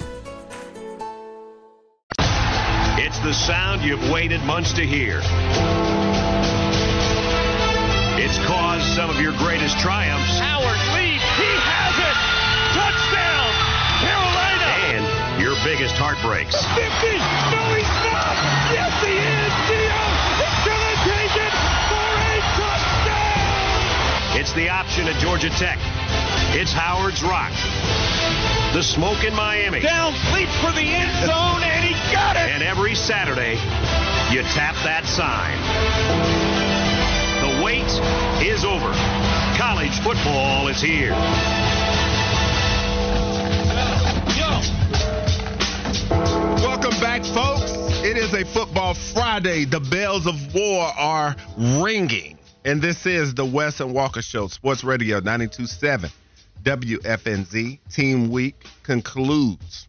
Speaker 1: The sound you've waited months to hear. It's caused some of your greatest triumphs
Speaker 2: Howard leads. He has it. Touchdown, Carolina.
Speaker 1: and your biggest heartbreaks.
Speaker 2: 50. No, he's not. Yes, he is. Dio is going to take it for a touchdown.
Speaker 1: It's the option at Georgia Tech. It's Howard's Rock. The smoke in Miami.
Speaker 2: Down, leaps for the end zone, and he got it.
Speaker 1: And every Saturday, you tap that sign. The wait is over. College football is here.
Speaker 2: Welcome
Speaker 3: back, folks. It is a football Friday. The bells of war are ringing. And this is the Wes and Walker Show, Sports Radio 927 WFNZ. Team Week concludes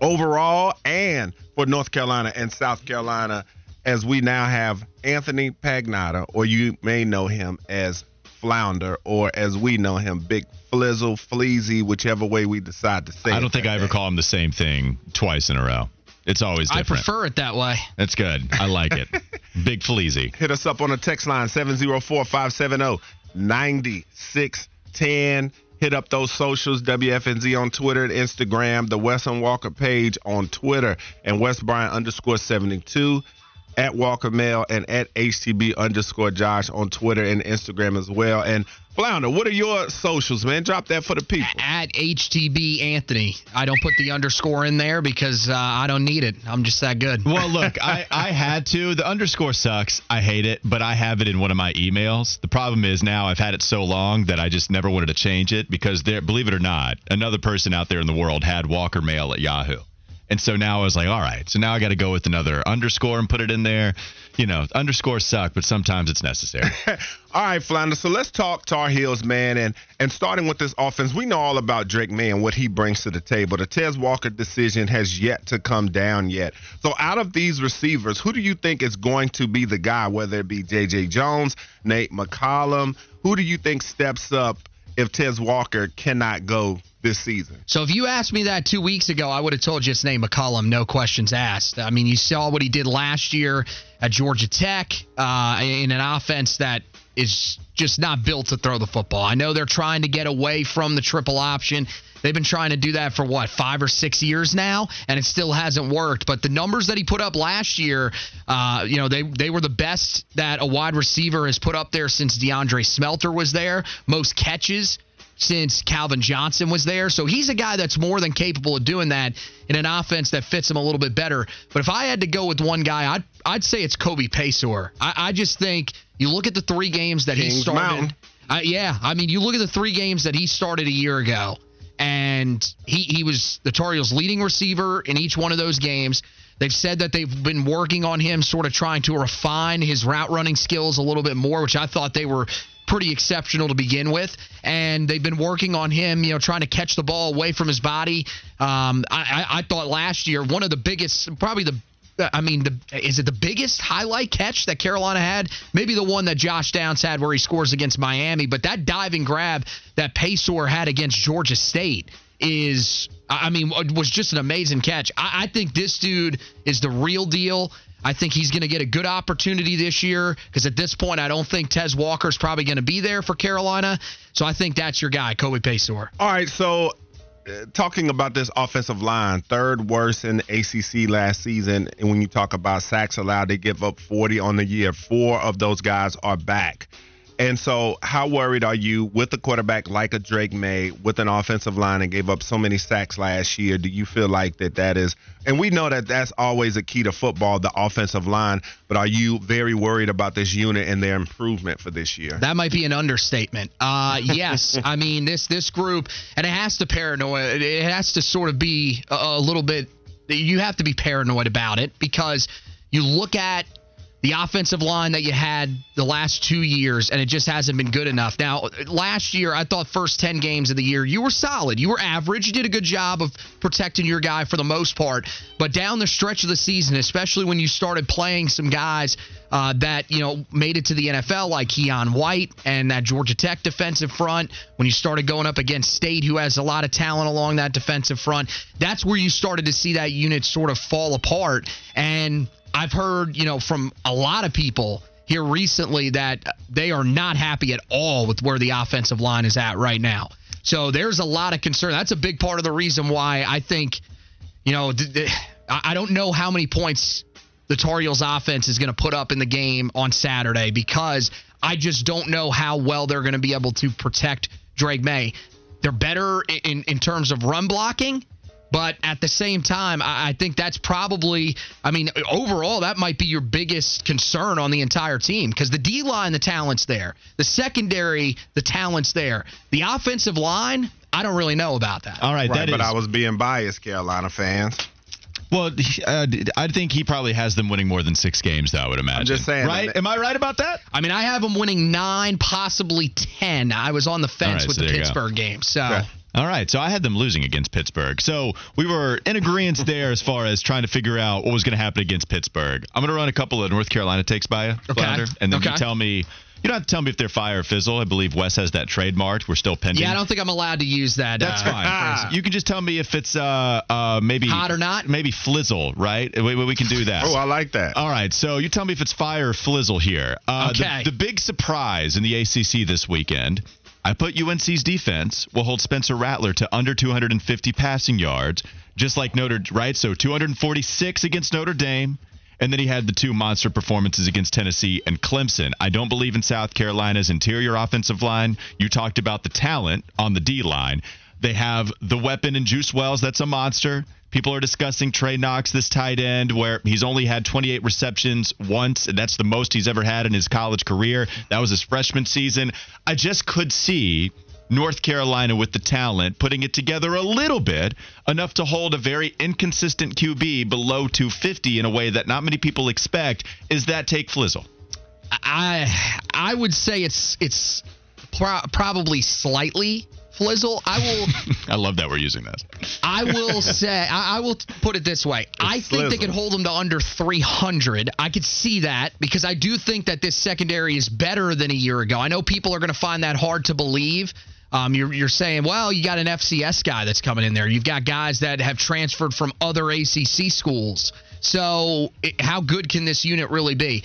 Speaker 3: overall and for North Carolina and South Carolina as we now have Anthony Pagnotta, or you may know him as Flounder, or as we know him, Big Flizzle, Fleazy, whichever way we decide to say
Speaker 4: I don't think
Speaker 3: that
Speaker 4: I ever
Speaker 3: day.
Speaker 4: call him the same thing twice in a row. It's always different.
Speaker 7: I prefer it that way.
Speaker 4: That's good. I like it. Big Fleazy.
Speaker 3: Hit us up on the text line 704 570 9610. Hit up those socials, WFNZ on Twitter and Instagram, the Wes and Walker page on Twitter, and West Bryant underscore 72 at Walker Mail and at HTB underscore Josh on Twitter and Instagram as well. And Flounder, what are your socials, man? Drop that for the people.
Speaker 7: At HTB Anthony. I don't put the underscore in there because uh, I don't need it. I'm just that good.
Speaker 4: Well, look, I, I had to. The underscore sucks. I hate it, but I have it in one of my emails. The problem is now I've had it so long that I just never wanted to change it because there, believe it or not, another person out there in the world had Walker Mail at Yahoo. And so now I was like, all right, so now I got to go with another underscore and put it in there. You know, underscores suck, but sometimes it's necessary.
Speaker 3: All right, Flounder. So let's talk Tar Heels, man, and and starting with this offense, we know all about Drake Maye and what he brings to the table. The Tez Walker decision has yet to come down yet. So out of these receivers, who do you think is going to be the guy? Whether it be J.J. Jones, Nate McCollum, who do you think steps up if Tez Walker cannot go this season?
Speaker 7: So if you asked me that two weeks ago, I would have told you his name McCollum, no questions asked. I mean, you saw what he did last year at Georgia Tech uh, in an offense that is just not built to throw the football. I know they're trying to get away from the triple option. They've been trying to do that for what five or six years now, and it still hasn't worked. But the numbers that he put up last year, uh, you know, they they were the best that a wide receiver has put up there since DeAndre Smelter was there. Most catches since Calvin Johnson was there. So he's a guy that's more than capable of doing that in an offense that fits him a little bit better. But if I had to go with one guy, I'd I'd say it's Kobe Paysour. I, I just think you look at the three games that he started. Uh, yeah, I mean, you look at the three games that he started a year ago, and he he was the Tar Heels' leading receiver in each one of those games. They've said that they've been working on him, sort of trying to refine his route running skills a little bit more, which I thought they were pretty exceptional to begin with. And they've been working on him, you know, trying to catch the ball away from his body. Um, I, I, I thought last year one of the biggest, probably the I mean, the, is it the biggest highlight catch that Carolina had? Maybe the one that Josh Downs had where he scores against Miami, but that diving grab that Paysour had against Georgia State is, I mean, was just an amazing catch. I, I think this dude is the real deal. I think he's going to get a good opportunity this year because at this point, I don't think Tez Walker is probably going to be there for Carolina. So I think that's your guy, Kobe Paysour.
Speaker 3: All right, so uh, talking about this offensive line, third worst in the ACC last season. And when you talk about sacks allowed, they give up 40 on the year. Four of those guys are back. And so, how worried are you with a quarterback like a Drake Maye with an offensive line and gave up so many sacks last year? Do you feel like that that is, and we know that that's always a key to football, the offensive line, but are you very worried about this unit and their improvement for this year?
Speaker 7: That might be an understatement. Uh, yes, I mean this this group, and it has to paranoid. It has to sort of be a, a little bit. You have to be paranoid about it because you look at the offensive line that you had the last two years, and it just hasn't been good enough. Now, last year, I thought first 10 games of the year, you were solid. You were average. You did a good job of protecting your guy for the most part. But down the stretch of the season, especially when you started playing some guys uh, that, you know, made it to the NFL, like Keion White and that Georgia Tech defensive front, when you started going up against State, who has a lot of talent along that defensive front, that's where you started to see that unit sort of fall apart. And I've heard, you know, from a lot of people here recently that they are not happy at all with where the offensive line is at right now. So there's a lot of concern. That's a big part of the reason why I think, you know, I don't know how many points the Tar Heels offense is going to put up in the game on Saturday because I just don't know how well they're going to be able to protect Drake Maye. They're better in, in terms of run blocking, but at the same time, I, I think that's probably, I mean, overall, that might be your biggest concern on the entire team because the D line, the talent's there. The secondary, the talent's there. The offensive line, I don't really know about that.
Speaker 4: All right,
Speaker 3: Right,
Speaker 4: that
Speaker 3: but
Speaker 4: is-
Speaker 3: I was being biased, Carolina fans.
Speaker 4: Well, uh, I think he probably has them winning more than six games, though, I would imagine.
Speaker 3: I'm just saying.
Speaker 4: Right? Am I right about that?
Speaker 7: I mean, I have them winning nine, possibly ten. I was on the fence
Speaker 4: right,
Speaker 7: with
Speaker 4: so
Speaker 7: the
Speaker 4: there you go.
Speaker 7: Pittsburgh game. So
Speaker 3: Okay.
Speaker 4: All right, so I had them losing against Pittsburgh. So we were in agreement there as far as trying to figure out what was going to happen against Pittsburgh. I'm going to run a couple of North Carolina takes by you, Flounder, and then you
Speaker 7: Okay.
Speaker 4: tell me. You don't have to tell me if they're fire or fizzle. I believe Wes has that trademarked. We're still pending.
Speaker 7: yeah, I don't think I'm allowed to use that.
Speaker 4: That's
Speaker 7: uh,
Speaker 4: fine. you can just tell me if it's uh uh maybe
Speaker 7: Hot or not?
Speaker 4: Maybe flizzle, right? We, we we can do that.
Speaker 3: Oh, I like that.
Speaker 4: All right, so you tell me if it's fire or flizzle here. Uh, the-
Speaker 7: Okay.
Speaker 4: The, big surprise in the ACC this weekend, I put UNC's defense will hold Spencer Rattler to under 250 passing yards, just like Notre right. So 246 against Notre Dame. And then he had the two monster performances against Tennessee and Clemson. I don't believe in South Carolina's interior offensive line. You talked about the talent on the D line. They have the weapon in Juice Wells. That's a monster. People are discussing Trey Knox, this tight end, where he's only had 28 receptions once, and that's the most he's ever had in his college career. That was his freshman season. I just could see North Carolina with the talent putting it together a little bit, enough to hold a very inconsistent QB below 250 in a way that not many people expect. Is that take Flizzle?
Speaker 7: I I would say it's it's pro- probably slightly flizzle. I will
Speaker 4: I love that we're using this.
Speaker 7: I will say I, I will put it this way. I think they could hold them to under 300. I could see that because I do think that this secondary is better than a year ago. I know people are going to find that hard to believe. Um, you're, you're saying, well, you got an FCS guy that's coming in there. You've got guys that have transferred from other ACC schools. So, it, how good can this unit really be?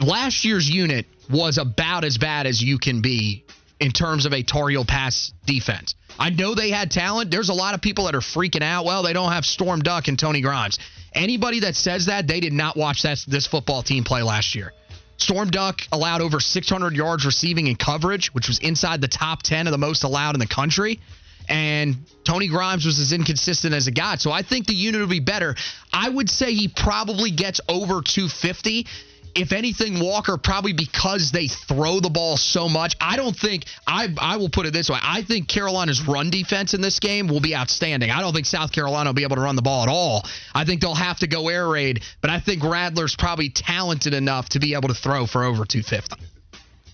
Speaker 7: last year's unit was about as bad as you can be in terms of a Tar Heel pass defense. I know they had talent. There's a lot of people that are freaking out. Well, they don't have Storm Duck and Tony Grimes. Anybody that says that, they did not watch that, this football team play last year. Storm Duck allowed over 600 yards receiving and coverage, which was inside the top 10 of the most allowed in the country. And Tony Grimes was as inconsistent as it got. So I think the unit will be better. I would say he probably gets over 250 if anything, Walker probably because they throw the ball so much. I don't think I I will put it this way. I think Carolina's run defense in this game will be outstanding. I don't think South Carolina will be able to run the ball at all. I think they'll have to go air raid, but I think Rattler's probably talented enough to be able to throw for over 250.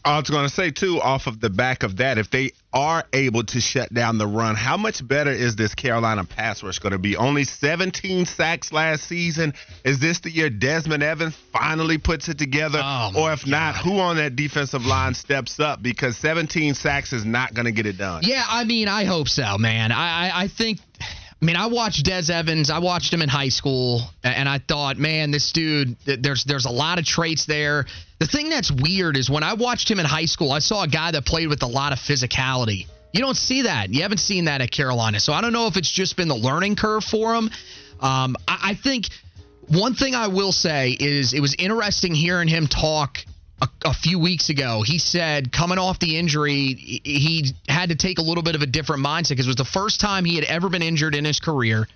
Speaker 3: I was going to say too, off of the back of that, if they are able to shut down the run, how much better is this Carolina pass rush going to be? Only 17 sacks last season. Is this the year Desmond Evans finally puts it together?
Speaker 7: Oh,
Speaker 3: or if not, who on that defensive line steps up? Because 17 sacks is not going to get it done.
Speaker 7: Yeah, I mean, I hope so, man. I, I, I think. I mean, I watched Des Evans. I watched him in high school, and I thought, man, this dude. There's there's a lot of traits there. The thing that's weird is when I watched him in high school, I saw a guy that played with a lot of physicality. You don't see that. You haven't seen that at Carolina. So I don't know if it's just been the learning curve for him. Um, I, I think one thing I will say is it was interesting hearing him talk a, a few weeks ago. He said coming off the injury, he- had to take a little bit of a different mindset because it was the first time he had ever been injured in his career.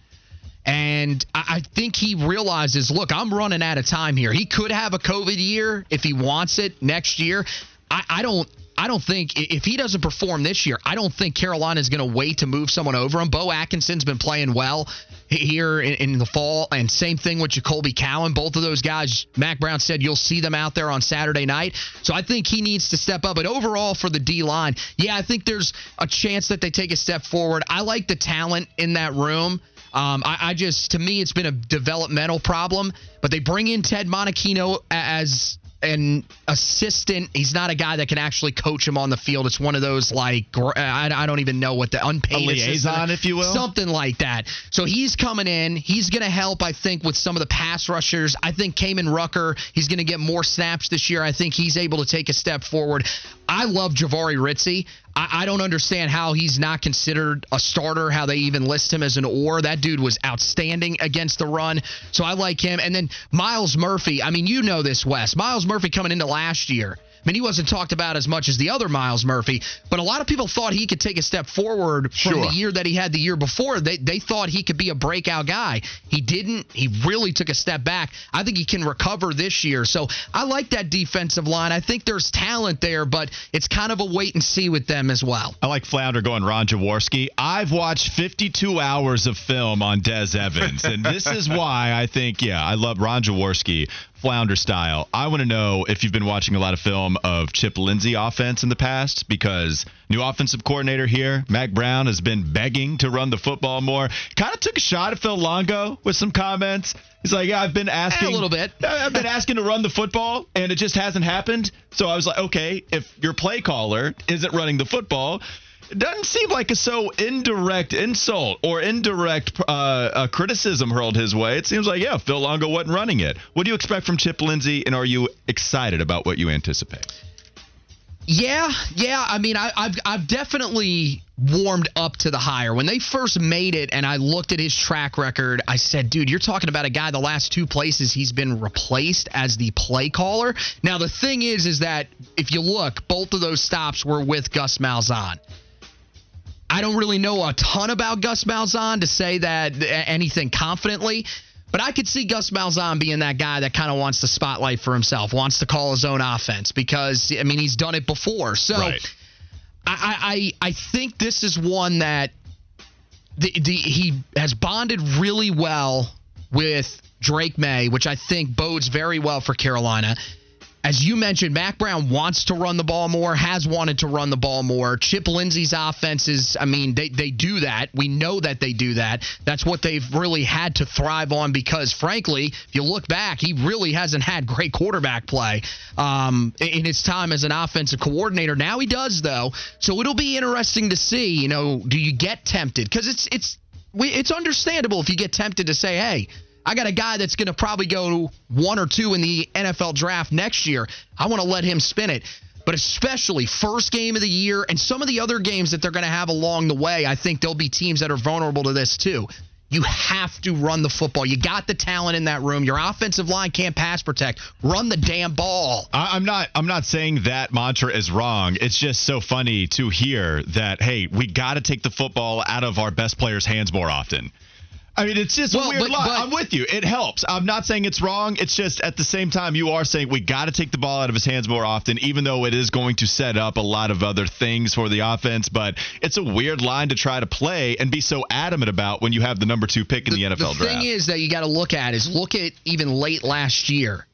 Speaker 7: And I I think he realizes, look, I'm running out of time here. He could have a COVID year if he wants it next year. I, I don't. I don't think if he doesn't perform this year, I don't think Carolina is going to wait to move someone over him. Beau Atkinson's been playing well here in, in the fall, and same thing with Jacoby Cowan. Both of those guys, Mack Brown said you'll see them out there on Saturday night. So I think he needs to step up. But overall, for the D line, yeah, I think there's a chance that they take a step forward. I like the talent in that room. Um, I, I just, to me, it's been a developmental problem. But they bring in Ted Monachino as an assistant. He's not a guy that can actually coach him on the field. It's one of those like I, don't even know what the unpaid
Speaker 4: A liaison,
Speaker 7: assistant-
Speaker 4: if you will?
Speaker 7: something like that. So he's coming in. He's going to help, I think, with some of the pass rushers. I think Kaimon Rucker. He's going to get more snaps this year. I think he's able to take a step forward. I love Jahvaree Ritzie. I, I don't understand how he's not considered a starter, how they even list him as an or. That dude was outstanding against the run. So I like him. And then Myles Murphy. I mean, you know this, Wes. Myles Murphy coming into last year. I mean, he wasn't talked about as much as the other Myles Murphy, but a lot of people thought he could take a step forward from
Speaker 3: Sure.
Speaker 7: the year that he had the year before. They they thought he could be a breakout guy. He didn't. He really took a step back. I think he can recover this year. So I like that defensive line. I think there's talent there, but it's kind of a wait and see with them as well.
Speaker 4: I like Flounder going Ron Jaworski. I've watched 52 hours of film on Des Evans, and this is why I think, yeah, I love Ron Jaworski, Flounder style. I want to know if you've been watching a lot of film of Chip Lindsey offense in the past, because new offensive coordinator here, Mack Brown, has been begging to run the football more. Kind of took a shot at Phil Longo with some comments. He's like, yeah, I've been eh, asking
Speaker 7: a little bit.
Speaker 4: I've been asking to run the football, and it just hasn't happened. So I was like, okay, if your play caller isn't running the football, doesn't seem like a so indirect insult or indirect uh, uh, criticism hurled his way. It seems like, yeah, Phil Longo wasn't running it. What do you expect from Chip Lindsey, and are you excited about what you anticipate?
Speaker 7: Yeah, yeah. I mean, I, I've I've definitely warmed up to the hire. When they first made it, and I looked at his track record, I said, "Dude, you're talking about a guy. The last two places he's been replaced as the play caller." Now, the thing is, is that if you look, both of those stops were with Gus Malzahn. I don't really know a ton about Gus Malzahn to say that uh, anything confidently. But I could see Gus Malzahn being that guy that kind of wants the spotlight for himself, wants to call his own offense because I mean he's done it before. So
Speaker 4: Right.
Speaker 7: I, I I think this is one that the, the he has bonded really well with Drake Maye, which I think bodes very well for Carolina. As you mentioned, Mack Brown wants to run the ball more, has wanted to run the ball more. Chip Lindsey's offenses, I mean, they, they do that. We know that they do that. That's what they've really had to thrive on because, frankly, if you look back, he really hasn't had great quarterback play um, in his time as an offensive coordinator. Now he does, though. So it'll be interesting to see, you know, do you get tempted? Because it's, it's, it's understandable if you get tempted to say, hey, I got a guy that's going to probably go one or two in the NFL draft next year. I want to let him spin it. But especially first game of the year and some of the other games that they're going to have along the way, I think there'll be teams that are vulnerable to this too. You have to run the football. You got the talent in that room. Your offensive line can't pass protect. Run the damn ball.
Speaker 4: I, I'm not. I'm not saying that mantra is wrong. It's just so funny to hear that. Hey, we got to take the football out of our best players' hands more often. I mean, it's just
Speaker 7: Well,
Speaker 4: a weird
Speaker 7: but-
Speaker 4: line.
Speaker 7: but-
Speaker 4: I'm with you. It helps. I'm not saying it's wrong. It's just at the same time, you are saying we got to take the ball out of his hands more often, even though it is going to set up a lot of other things for the offense. But it's a weird line to try to play and be so adamant about when you have the number two pick in the, NFL
Speaker 7: the
Speaker 4: draft.
Speaker 7: thing is that you got to look at is look at even late last year.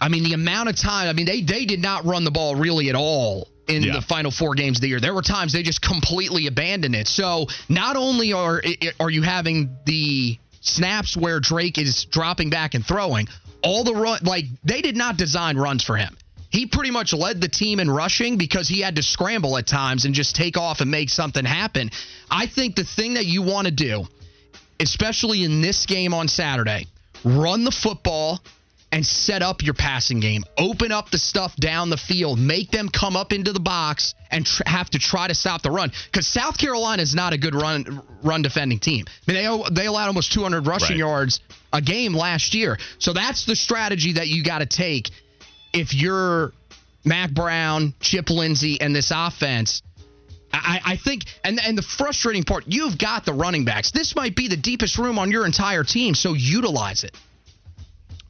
Speaker 7: I mean, the amount of time. I mean, they they did not run the ball really at all in
Speaker 4: Yeah.
Speaker 7: the final four games of the year. There were times they just completely abandoned it. So not only are are you having the snaps where Drake is dropping back and throwing, all the run like they did not design runs for him. He pretty much led the team in rushing because he had to scramble at times and just take off and make something happen. I think the thing that you want to do especially in this game on Saturday, run the football and set up your passing game. Open up the stuff down the field. Make them come up into the box and tr- have to try to stop the run. Because South Carolina is not a good run run defending team. I mean, they they allowed almost 200 rushing
Speaker 4: Right.
Speaker 7: yards a game last year. So that's the strategy that you got to take if you're Mack Brown, Chip Lindsey, and this offense. I, I think, and and the frustrating part, you've got the running backs. This might be the deepest room on your entire team, so utilize it.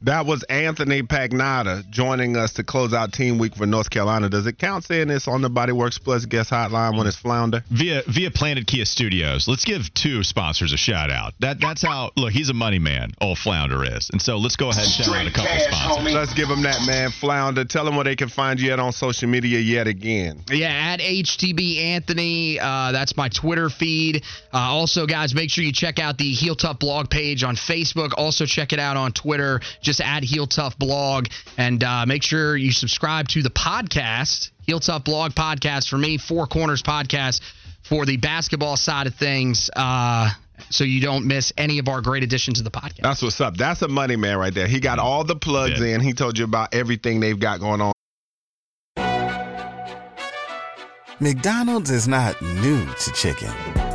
Speaker 3: That was Anthony Pagnotta joining us to close out Team Week for North Carolina. Does it count saying this on the Bodyworks Plus guest hotline when it's flounder?
Speaker 4: via via Planet Kia Studios. Let's give two sponsors a shout out. That that's how look. He's a money man. Old Flounder is, and so let's go ahead and shout out a couple sponsors.
Speaker 3: Let's give them that, man. Flounder. Tell them where they can find you at on social media yet again.
Speaker 7: Yeah, at HTB Anthony. Uh, that's my Twitter feed. Uh, also, guys, make sure you check out the Heel Tough blog page on Facebook. Also, check it out on Twitter. Just add Heel Tough blog. And uh, make sure you subscribe to the podcast, Heel Tough blog podcast for me, Four Corners podcast for the basketball side of things. Uh, so you don't miss any of our great additions to the podcast.
Speaker 3: That's what's up. That's a money man right there. He got all the plugs
Speaker 4: Yeah.
Speaker 3: in. He told you about everything they've got going on.
Speaker 8: McDonald's is not new to chicken.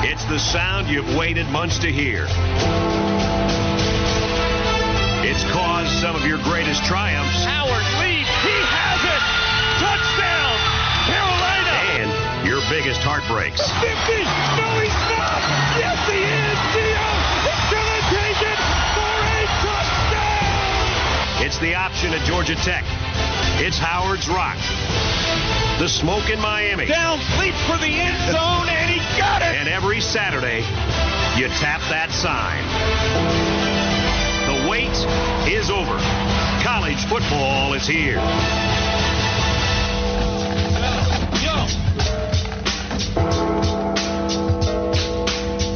Speaker 1: It's the sound you've waited months to hear. It's caused some of your greatest triumphs
Speaker 2: Howard leads. He has it. Touchdown, Carolina.
Speaker 1: and your biggest heartbreaks.
Speaker 2: 50. No, he's not. Yes, he is. Dio is going to take it for a touchdown.
Speaker 1: It's the option at Georgia Tech. It's Howard's Rock. The smoke in Miami.
Speaker 2: Down, leaps for the end zone, and got it.
Speaker 1: And every Saturday, you tap that sign. The wait is over. College football is here.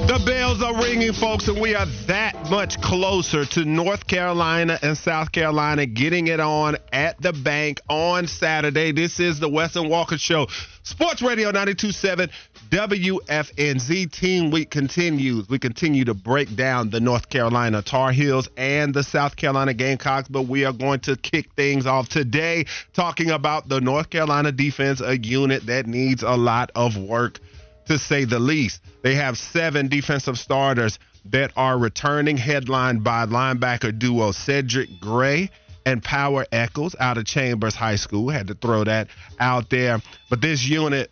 Speaker 3: The bells are ringing, folks, and we are that much closer to North Carolina and South Carolina getting it on at the bank on Saturday. This is the Wes and Walker Show. Sports Radio 927 WFNZ Team Week continues. We continue to break down the North Carolina Tar Heels and the South Carolina Gamecocks, but we are going to kick things off today talking about the North Carolina defense, a unit that needs a lot of work to say the least. They have seven defensive starters that are returning, headlined by linebacker duo Cedric Gray and Power Echols out of Chambers High School. Had to throw that out there. But this unit,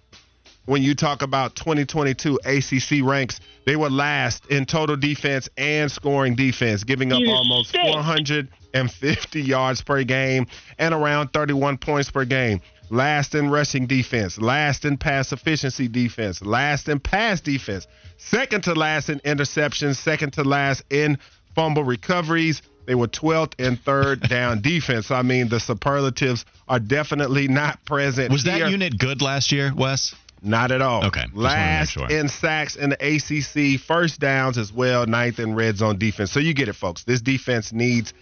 Speaker 3: when you talk about 2022 ACC ranks, they were last in total defense and scoring defense, giving up almost 450 yards per game and around 31 points per game last in rushing defense, last in pass efficiency defense, last in pass defense, second to last in interceptions, second to last in fumble recoveries. They were 12th and third down defense. I mean, the superlatives are definitely not present.
Speaker 4: Was that unit good last year, Wes?
Speaker 3: Not at all.
Speaker 4: Okay, just wanna make
Speaker 3: Last
Speaker 4: sure.
Speaker 3: in sacks in the ACC, first downs as well, ninth in red zone defense. So you get it, folks. This defense needs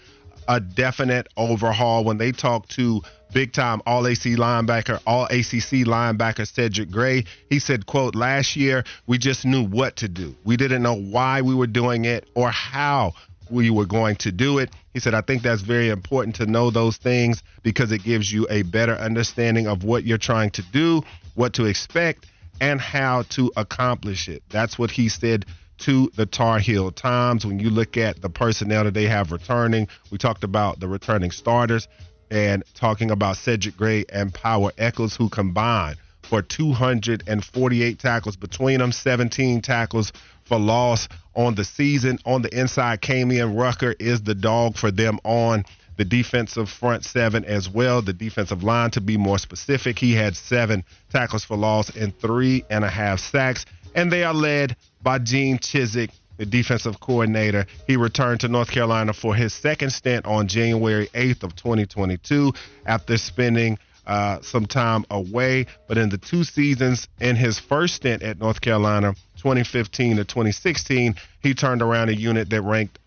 Speaker 3: a definite overhaul. When they talk to big time All AC linebacker, All ACC linebacker Cedric Gray, he said, "quote Last year we just knew what to do. We didn't know why we were doing it or how." We were going to do it. He said, I think that's very important to know those things because it gives you a better understanding of what you're trying to do, what to expect, and how to accomplish it. That's what he said to the Tar Heel Times. When you look at the personnel that they have returning, we talked about the returning starters and talking about Cedric Gray and Power Echols, who combined for 248 tackles between them, 17 tackles for loss on the season. On the inside, Kaimon Rucker is the dog for them on the defensive front seven as well. The defensive line, to be more specific, he had seven tackles for loss and three and a half sacks. And they are led by Gene Chizik, the defensive coordinator. He returned to North Carolina for his second stint on January 8th of 2022 after spending uh, some time away. But in the two seasons in his first stint at North Carolina, 2015 to 2016, he turned around a unit that ranked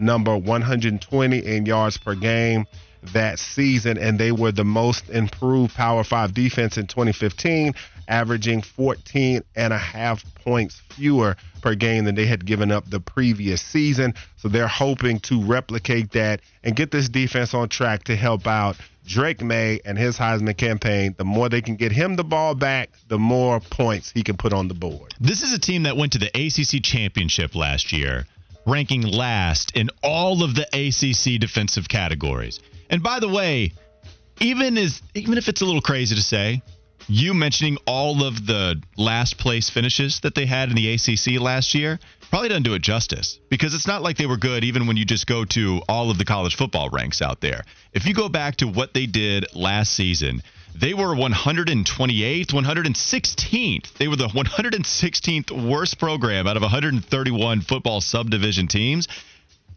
Speaker 3: number 120 in yards per game that season, and they were the most improved Power Five defense in 2015, averaging 14 and a half points fewer per game than they had given up the previous season. So they're hoping to replicate that and get this defense on track to help out Drake Maye and his Heisman campaign. The more they can get him the ball back, the more points he can put on the board.
Speaker 4: This is a team that went to the ACC championship last year, ranking last in all of the ACC defensive categories. And by the way, even as even if it's a little crazy to say, you mentioning all of the last place finishes that they had in the ACC last year probably doesn't do it justice because it's not like they were good even when you just go to all of the college football ranks out there. If you go back to what they did last season, they were 128th, 116th. They were the 116th worst program out of 131 football subdivision teams,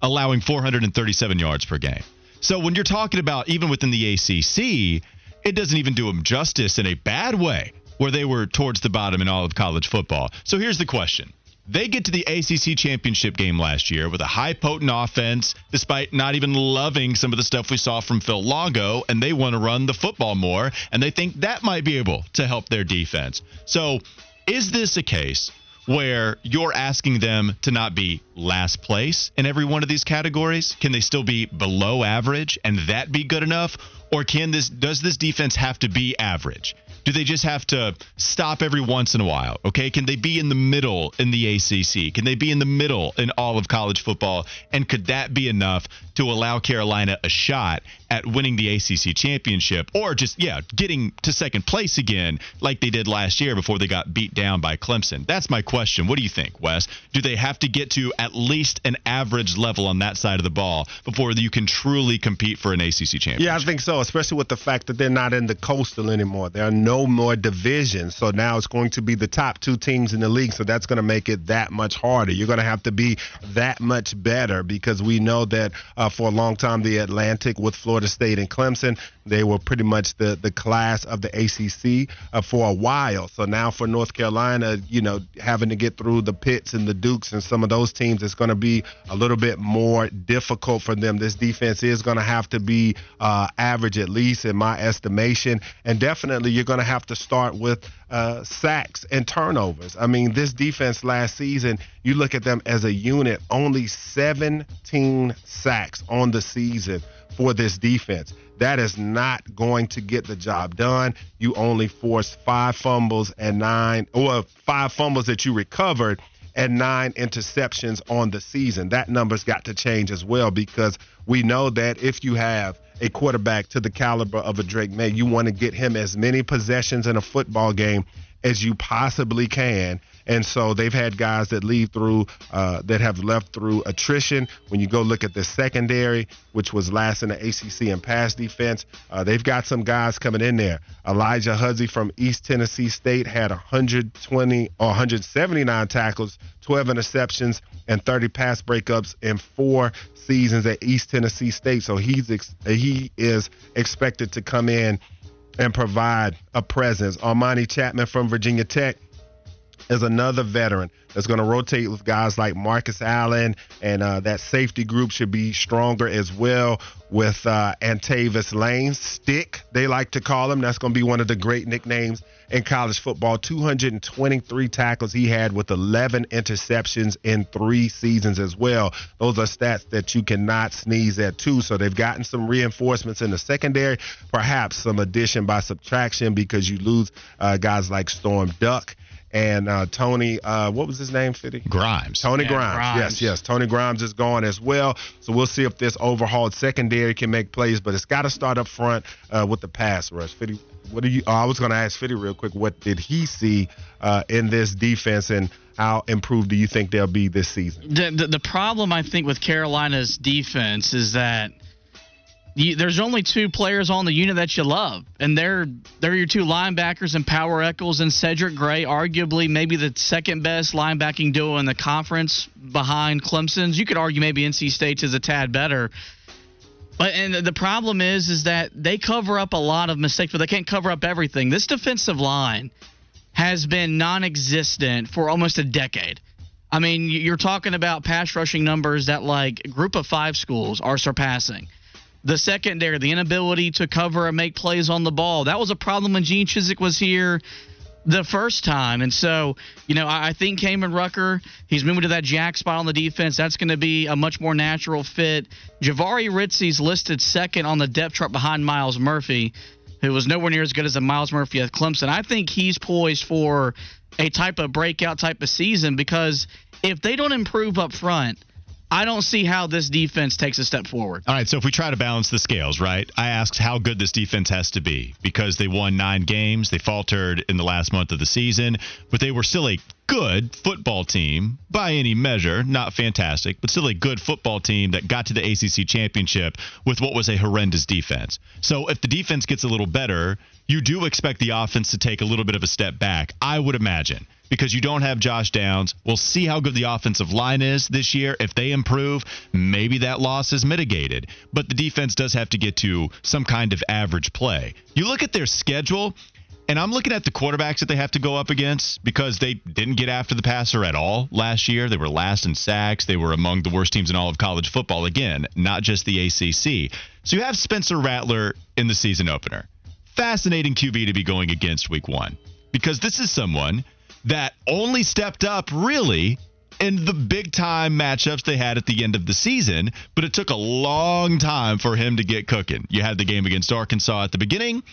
Speaker 4: allowing 437 yards per game. So when you're talking about even within the ACC, it doesn't even do them justice in a bad way where they were towards the bottom in all of college football. So here's the question. They get to the ACC championship game last year with a high potent offense, despite not even loving some of the stuff we saw from Phil Longo, and they want to run the football more, and they think that might be able to help their defense. So, is this a case where you're asking them to not be last place in every one of these categories? Can they still be below average and that be good enough? Or can this does this defense have to be average? Do they just have to stop every once in a while? Okay, can they be in the middle in the ACC? Can they be in the middle in all of college football? And could that be enough to allow Carolina a shot at winning the ACC championship or just yeah, getting to second place again like they did last year before they got beat down by Clemson? That's my question. What do you think, Wes? Do they have to get to at least an average level on that side of the ball before you can truly compete for an ACC championship?
Speaker 3: Yeah, I think so, especially with the fact that they're not in the coastal anymore. There are no more divisions. So now it's going to be the top two teams in the league. So that's going to make it that much harder. You're going to have to be that much better because we know that uh, for a long time, the Atlantic with Florida State and Clemson, they were pretty much the, the class of the ACC uh, for a while. So now for North Carolina, you know, having to get through the Pitts and the Dukes and some of those teams, it's going to be a little bit more difficult for them. This defense is going to have to be uh, average, at least in my estimation. And definitely, you're going to have to start with uh, sacks and turnovers. I mean, this defense last season, you look at them as a unit, only 17 sacks on the season for this defense. That is not going to get the job done. You only forced five fumbles and nine, or five fumbles that you recovered and nine interceptions on the season. That number's got to change as well because we know that if you have a quarterback to the caliber of a Drake Maye, you want to get him as many possessions in a football game as you possibly can. And so they've had guys that leave through, uh, that have left through attrition. When you go look at the secondary, which was last in the ACC in pass defense, uh, they've got some guys coming in there. Alijah Huzzie from East Tennessee State had 120 or 179 tackles, 12 interceptions, and 30 pass breakups in four seasons at East Tennessee State. So he's ex- he is expected to come in and provide a presence. Armani Chapman from Virginia Tech is another veteran that's going to rotate with guys like Marcus Allen, and uh, that safety group should be stronger as well with uh, Antavious Lane. Stick, they like to call him. That's going to be one of the great nicknames in college football. 223 tackles he had with 11 interceptions in three seasons as well. Those are stats that you cannot sneeze at, too. So they've gotten some reinforcements in the secondary, perhaps some addition by subtraction because you lose uh, guys like Storm Duck and uh, Tony, uh, what was his name, Fitty?
Speaker 4: Grimes.
Speaker 3: Tony
Speaker 5: Yeah,
Speaker 3: Grimes.
Speaker 5: Grimes.
Speaker 3: Yes, yes. Tony Grimes is gone as well. So we'll see if this overhauled secondary can make plays, but it's got to start up front uh, with the pass rush. Fitty, what do you? Oh, I was going to ask Fitty real quick. What did he see uh, in this defense, and how improved do you think they'll be this season?
Speaker 5: The, the the problem I think with Carolina's defense is that you, there's only two players on the unit that you love, and they're they're your two linebackers and Power Echols and Cedric Gray, arguably maybe the second best linebacking duo in the conference behind Clemson's. You could argue maybe NC State's is a tad better. But and the problem is is that they cover up a lot of mistakes, but they can't cover up everything. This defensive line has been non-existent for almost a decade. I mean, you're talking about pass rushing numbers that like group of five schools are surpassing. The secondary, the inability to cover and make plays on the ball, that was a problem when Gene Chizik was here the first time. And so, you know, I, I think Kaimon Rucker, he's moving to that jack spot on the defense. That's going to be a much more natural fit. Jahvaree Ritzie's listed second on the depth chart behind Myles Murphy, who was nowhere near as good as a Myles Murphy at Clemson. I think he's poised for a type of breakout type of season because if they don't improve up front, I don't see how this defense takes a step forward.
Speaker 4: All right, so if we try to balance the scales, right? I asked how good this defense has to be because they won nine games. They faltered in the last month of the season, but they were still a good football team by any measure. Not fantastic, but still a good football team that got to the ACC championship with what was a horrendous defense. So if the defense gets a little better, you do expect the offense to take a little bit of a step back, I would imagine because you don't have Josh Downs. We'll see how good the offensive line is this year. If they improve, maybe that loss is mitigated. But the defense does have to get to some kind of average play. You look at their schedule, and I'm looking at the quarterbacks that they have to go up against because they didn't get after the passer at all last year. They were last in sacks. They were among the worst teams in all of college football. Again, not just the ACC. So you have Spencer Rattler in the season opener. Fascinating QB to be going against week one because this is someone that only stepped up really in the big time matchups they had at the end of the season, but it took a long time for him to get cooking. You had the game against Arkansas at the beginning,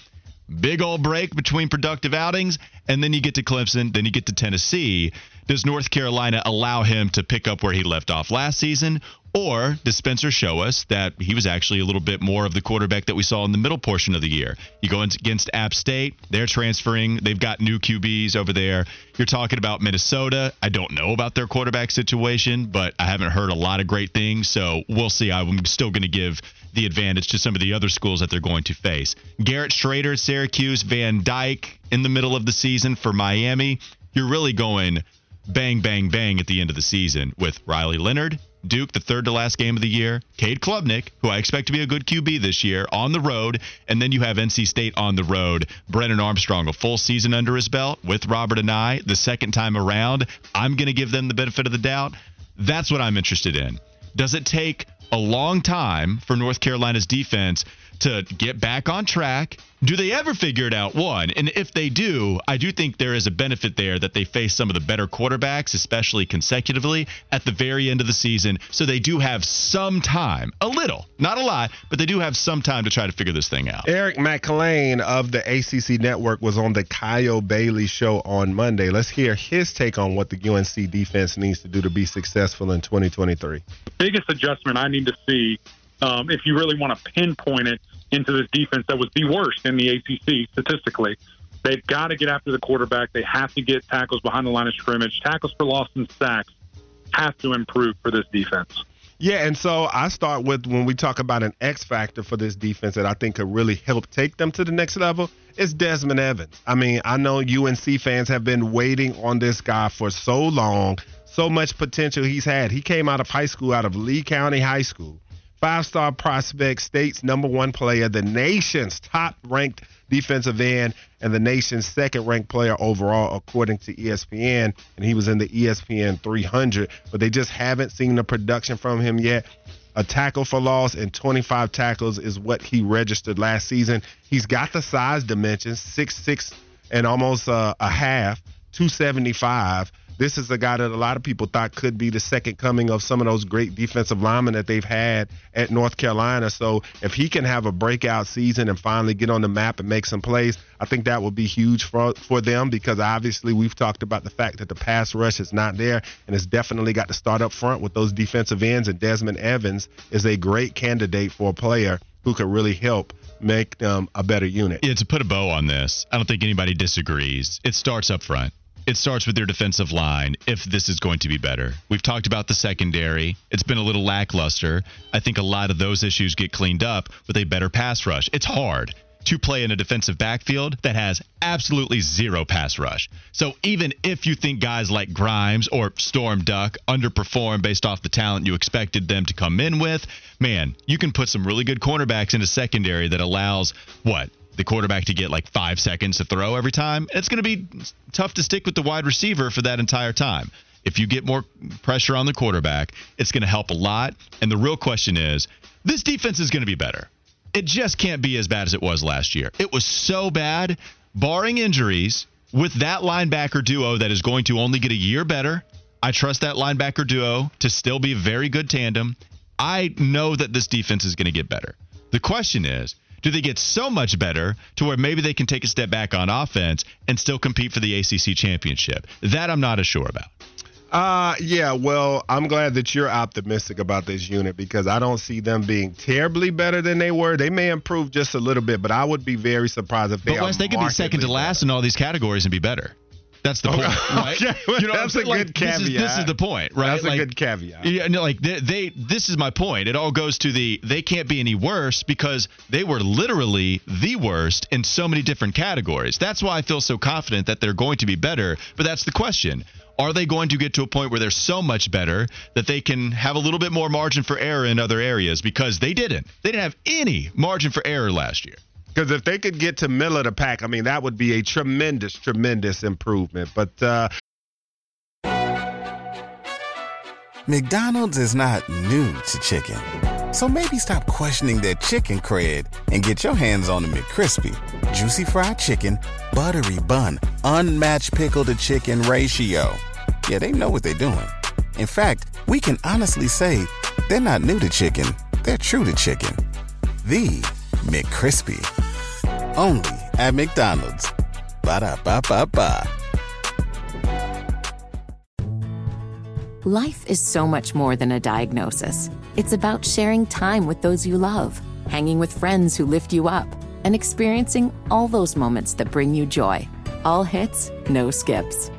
Speaker 4: big old break between productive outings, and then you get to Clemson, then you get to Tennessee. Does North Carolina allow him to pick up where he left off last season, or does Spencer show us that he was actually a little bit more of the quarterback that we saw in the middle portion of the year? You go against App State, they're transferring, they've got new QBs over there. You're talking about Minnesota. I don't know about their quarterback situation, but I haven't heard a lot of great things, so we'll see. I'm still going to give the advantage to some of the other schools that they're going to face. Garrett Shrader, Syracuse, Van Dyke in the middle of the season for Miami. You're really going bang, bang, bang at the end of the season with Riley Leonard, Duke, the third to last game of the year. Cade Klubnik, who I expect to be a good QB this year, on the road. And then you have NC State on the road. Brennan Armstrong, a full season under his belt with Robert Anae the second time around. I'm going to give them the benefit of the doubt. That's what I'm interested in. Does it take a long time for North Carolina's defense to get back on track? Do they ever figure it out? One, and if they do, I do think there is a benefit there that they face some of the better quarterbacks, especially consecutively at the very end of the season. So they do have some time, a little, not a lot, but they do have some time to try to figure this thing out.
Speaker 3: Eric Mac Lain of the ACC Network was on the Kyle Bailey show on Monday. Let's hear his take on what the UNC defense needs to do to be successful in 2023.
Speaker 9: Biggest adjustment I need to see, um, if you really want to pinpoint it, into this defense that was the worst in the ACC statistically. They've got to get after the quarterback. They have to get tackles behind the line of scrimmage. Tackles for loss and sacks have to improve for this defense.
Speaker 3: Yeah, and so I start with when we talk about an X factor for this defense that I think could really help take them to the next level. It's Desmond Evans. I mean, I know UNC fans have been waiting on this guy for so long, so much potential he's had. He came out of high school, out of Lee County High School five star prospect, state's number one player, the nation's top ranked defensive end, and the nation's second ranked player overall, according to ESPN. And he was in the ESPN 300, but they just haven't seen the production from him yet. A tackle for loss and 25 tackles is what he registered last season. He's got the size dimensions, six six and almost uh, a half, 275 this is a guy that a lot of people thought could be the second coming of some of those great defensive linemen that they've had at North Carolina. So if he can have a breakout season and finally get on the map and make some plays, I think that will be huge for for them because obviously we've talked about the fact that the pass rush is not there and it's definitely got to start up front with those defensive ends and Desmond Evans is a great candidate for a player who could really help make them a better unit.
Speaker 4: Yeah, to put a bow on this, I don't think anybody disagrees. It starts up front it starts with their defensive line if this is going to be better. We've talked about the secondary. It's been a little lackluster. I think a lot of those issues get cleaned up with a better pass rush. It's hard to play in a defensive backfield that has absolutely zero pass rush. So even if you think guys like Grimes or Storm Duck underperform based off the talent you expected them to come in with, man, you can put some really good cornerbacks in a secondary that allows what? The quarterback to get like five seconds to throw every time, it's going to be tough to stick with the wide receiver for that entire time. If you get more pressure on the quarterback, it's going to help a lot. And the real question is this defense is going to be better. It just can't be as bad as it was last year. It was so bad, barring injuries, with that linebacker duo that is going to only get a year better. I trust that linebacker duo to still be a very good tandem. I know that this defense is going to get better. The question is, do they get so much better to where maybe they can take a step back on offense and still compete for the ACC championship? That I'm not as sure about.
Speaker 3: Uh, yeah, well, I'm glad that you're optimistic about this unit because I don't see them being terribly better than they were. They may improve just a little bit, but I would be very surprised if they
Speaker 4: But Wes, they could be second to last
Speaker 3: better.
Speaker 4: in all these categories and be better. That's the point, right?
Speaker 3: okay,
Speaker 4: You know
Speaker 3: that's a
Speaker 4: saying? Like,
Speaker 3: good
Speaker 4: this is- This is, the point, right?
Speaker 3: That's a good caveat.
Speaker 4: Yeah, no, like they, they, this is my point. It all goes to the they can't be any worse because they were literally the worst in so many different categories. That's why I feel so confident that they're going to be better. But that's the question: Are they going to get to a point where they're so much better that they can have a little bit more margin for error in other areas? Because they didn't. They didn't have any margin for error last year.
Speaker 3: Because if they could get to middle of the pack, I mean, that would be a tremendous, tremendous improvement. But uh,
Speaker 8: McDonald's is not new to chicken. So maybe stop questioning their chicken cred and get your hands on the McCrispy. Juicy fried chicken, buttery bun, unmatched pickle to chicken ratio. Yeah, they know what they're doing. In fact, we can honestly say they're not new to chicken, they're true to chicken. The McCrispy. Only at McDonald's. Ba da ba ba ba.
Speaker 10: Life is so much more than a diagnosis. It's about sharing time with those you love, hanging with friends who lift you up, and experiencing all those moments that bring you joy. All hits, no skips.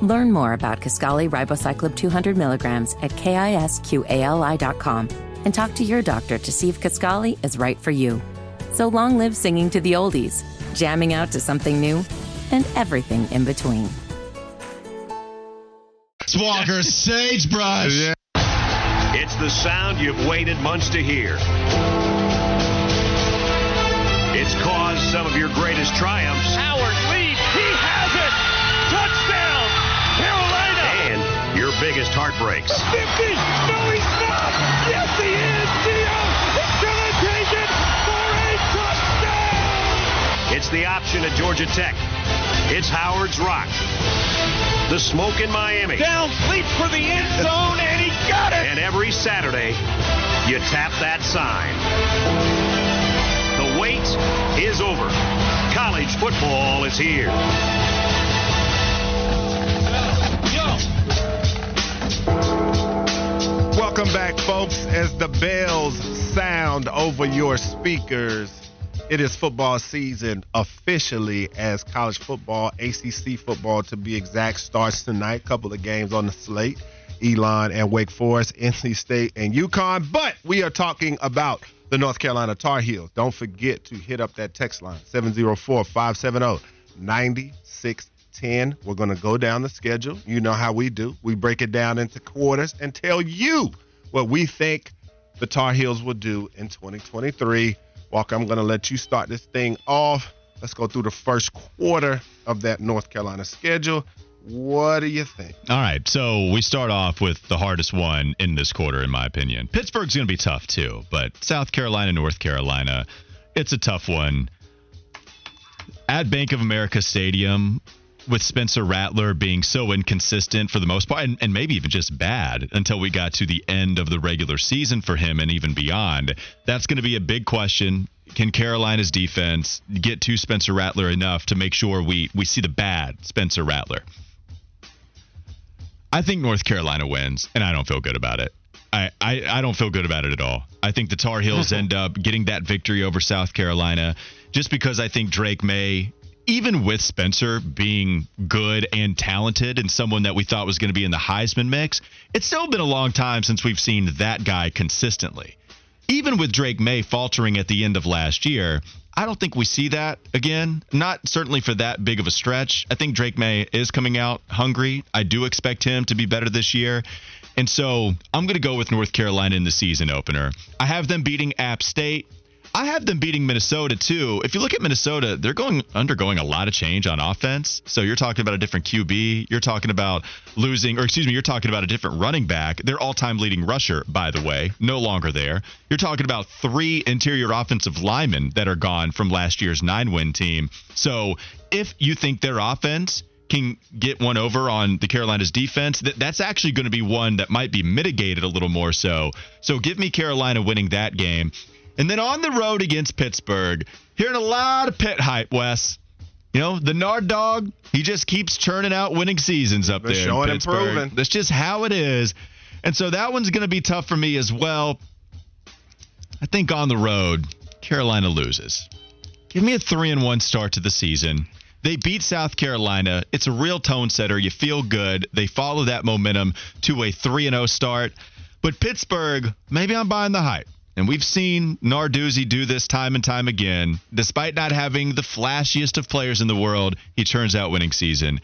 Speaker 10: Learn more about Kisqali Ribociclib 200 milligrams at kisqali.com and talk to your doctor to see if Kisqali is right for you. So long live singing to the oldies, jamming out to something new, and everything in between.
Speaker 4: Walker sagebrush. Yeah.
Speaker 1: It's the sound you've waited months to hear. It's caused some of your greatest triumphs
Speaker 2: Howard leads. He has it. Touchdown. Carolina.
Speaker 1: and your biggest heartbreaks.
Speaker 2: 50. No, he's not. Yes, touchdown.
Speaker 1: It's the option at Georgia Tech. It's Howard's Rock. The smoke in Miami.
Speaker 2: Down, leaps for the end zone, and he got it.
Speaker 1: And every Saturday, you tap that sign. The wait is over. College football is here.
Speaker 3: welcome back, folks, as the bells sound over your speakers. It is football season officially as college football, ACC football to be exact, starts tonight. Couple of games on the slate. Elon and Wake Forest, NC State and UConn. But we are talking about the North Carolina Tar Heels. Don't forget to hit up that text line 704 570 9610. We're going to go down the schedule. You know how we do. We break it down into quarters and tell you what we think the Tar Heels will do in 2023. Walker, I'm going to let you start this thing off. Let's go through the first quarter of that North Carolina schedule. What do you think?
Speaker 4: All right, so we start off with the hardest one in this quarter, in my opinion. Pittsburgh's going to be tough too, but South Carolina, North Carolina, it's a tough one. At Bank of America Stadium, with Spencer Rattler being so inconsistent for the most part, and, and maybe even just bad until we got to the end of the regular season for him and even beyond, that's going to be a big question. Can Carolina's defense get to Spencer Rattler enough to make sure we, we see the bad Spencer Rattler? I think North Carolina wins, and I don't feel good about it. I, I, I don't feel good about it at all. I think the Tar Heels end up getting that victory over South Carolina just because I think Drake Maye, even with Spencer being good and talented and someone that we thought was going to be in the Heisman mix, it's still been a long time since we've seen that guy consistently. Even with Drake Maye faltering at the end of last year, I don't think we see that again. Not certainly for that big of a stretch. I think Drake Maye is coming out hungry. I do expect him to be better this year. And so I'm going to go with North Carolina in the season opener. I have them beating App State. I have them beating Minnesota too. If you look at Minnesota, they're going undergoing a lot of change on offense. So you're talking about a different QB. You're talking about losing, or excuse me, you're talking about a different running back. Their all-time leading rusher, by the way, no longer there. You're talking about three interior offensive linemen that are gone from last year's nine-win team. So if you think their offense can get one over on the Carolina's defense, that that's actually going to be one that might be mitigated a little more so. So give me Carolina winning that game. And then on the road against Pittsburgh, hearing a lot of pit hype, Wes. You know, the Nard dog, he just keeps churning out winning seasons up
Speaker 3: They're
Speaker 4: there. in
Speaker 3: showing and proving.
Speaker 4: That's just how it is. And so that one's going to be tough for me as well. I think on the road, Carolina loses. Give me a three and one start to the season. They beat South Carolina. It's a real tone setter. You feel good. They follow that momentum to a 3 and 0 start. But Pittsburgh, maybe I'm buying the hype. And we've seen Narduzzi do this time and time again. Despite not having the flashiest of players in the world, he turns out winning season.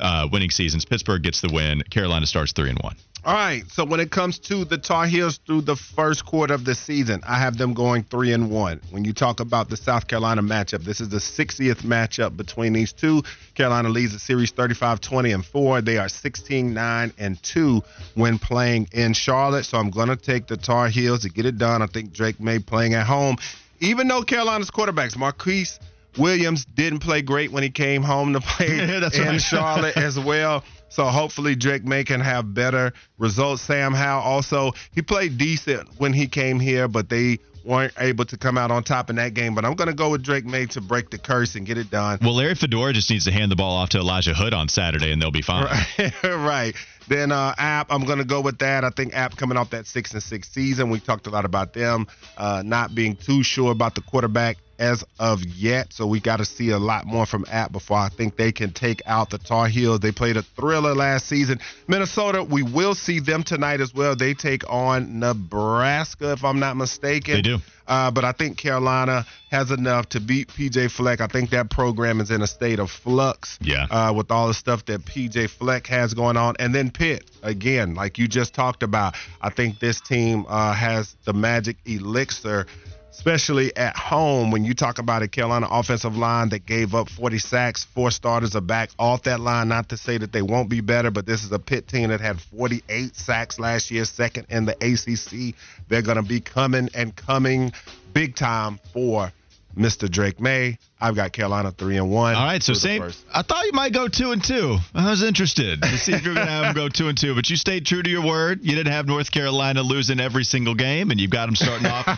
Speaker 4: Uh, winning seasons. Pittsburgh gets the win. Carolina starts three and one.
Speaker 3: All right. So when it comes to the Tar Heels through the first quarter of the season, I have them going three and one. When you talk about the South Carolina matchup, this is the 60th matchup between these two. Carolina leads the series 35-20 and four. They are 16-9 and two when playing in Charlotte. So I'm going to take the Tar Heels to get it done. I think Drake Maye playing at home, even though Carolina's quarterbacks Marquise Williams didn't play great when he came home to play
Speaker 4: That's
Speaker 3: in
Speaker 4: right.
Speaker 3: Charlotte as well. So hopefully Drake Maye can have better results. Sam Howell also he played decent when he came here, but they weren't able to come out on top in that game. But I'm gonna go with Drake Maye to break the curse and get it done.
Speaker 4: Well, Larry Fedora just needs to hand the ball off to Elijah Hood on Saturday, and they'll be fine.
Speaker 3: Right. right. Then uh, App, I'm going to go with that. I think App coming off that six and six season. We talked a lot about them uh, not being too sure about the quarterback as of yet. So we got to see a lot more from App before I think they can take out the Tar Heels. They played a thriller last season. Minnesota, we will see them tonight as well. They take on Nebraska, if I'm not mistaken.
Speaker 4: They do.
Speaker 3: Uh, but I think Carolina has enough to beat PJ Fleck. I think that program is in a state of flux.
Speaker 4: Yeah.
Speaker 3: Uh, with all the stuff that PJ Fleck has going on, and then Pitt again, like you just talked about. I think this team uh, has the magic elixir. Especially at home, when you talk about a Carolina offensive line that gave up 40 sacks, four starters are back off that line. Not to say that they won't be better, but this is a Pitt team that had 48 sacks last year, second in the ACC. They're going to be coming and coming big time for Mr. Drake Maye. I've got Carolina three and one.
Speaker 4: All right, so same. I thought you might go two and two. I was interested to see if you're going to have them go two and two, but you stayed true to your word. You didn't have North Carolina losing every single game, and you've got them starting off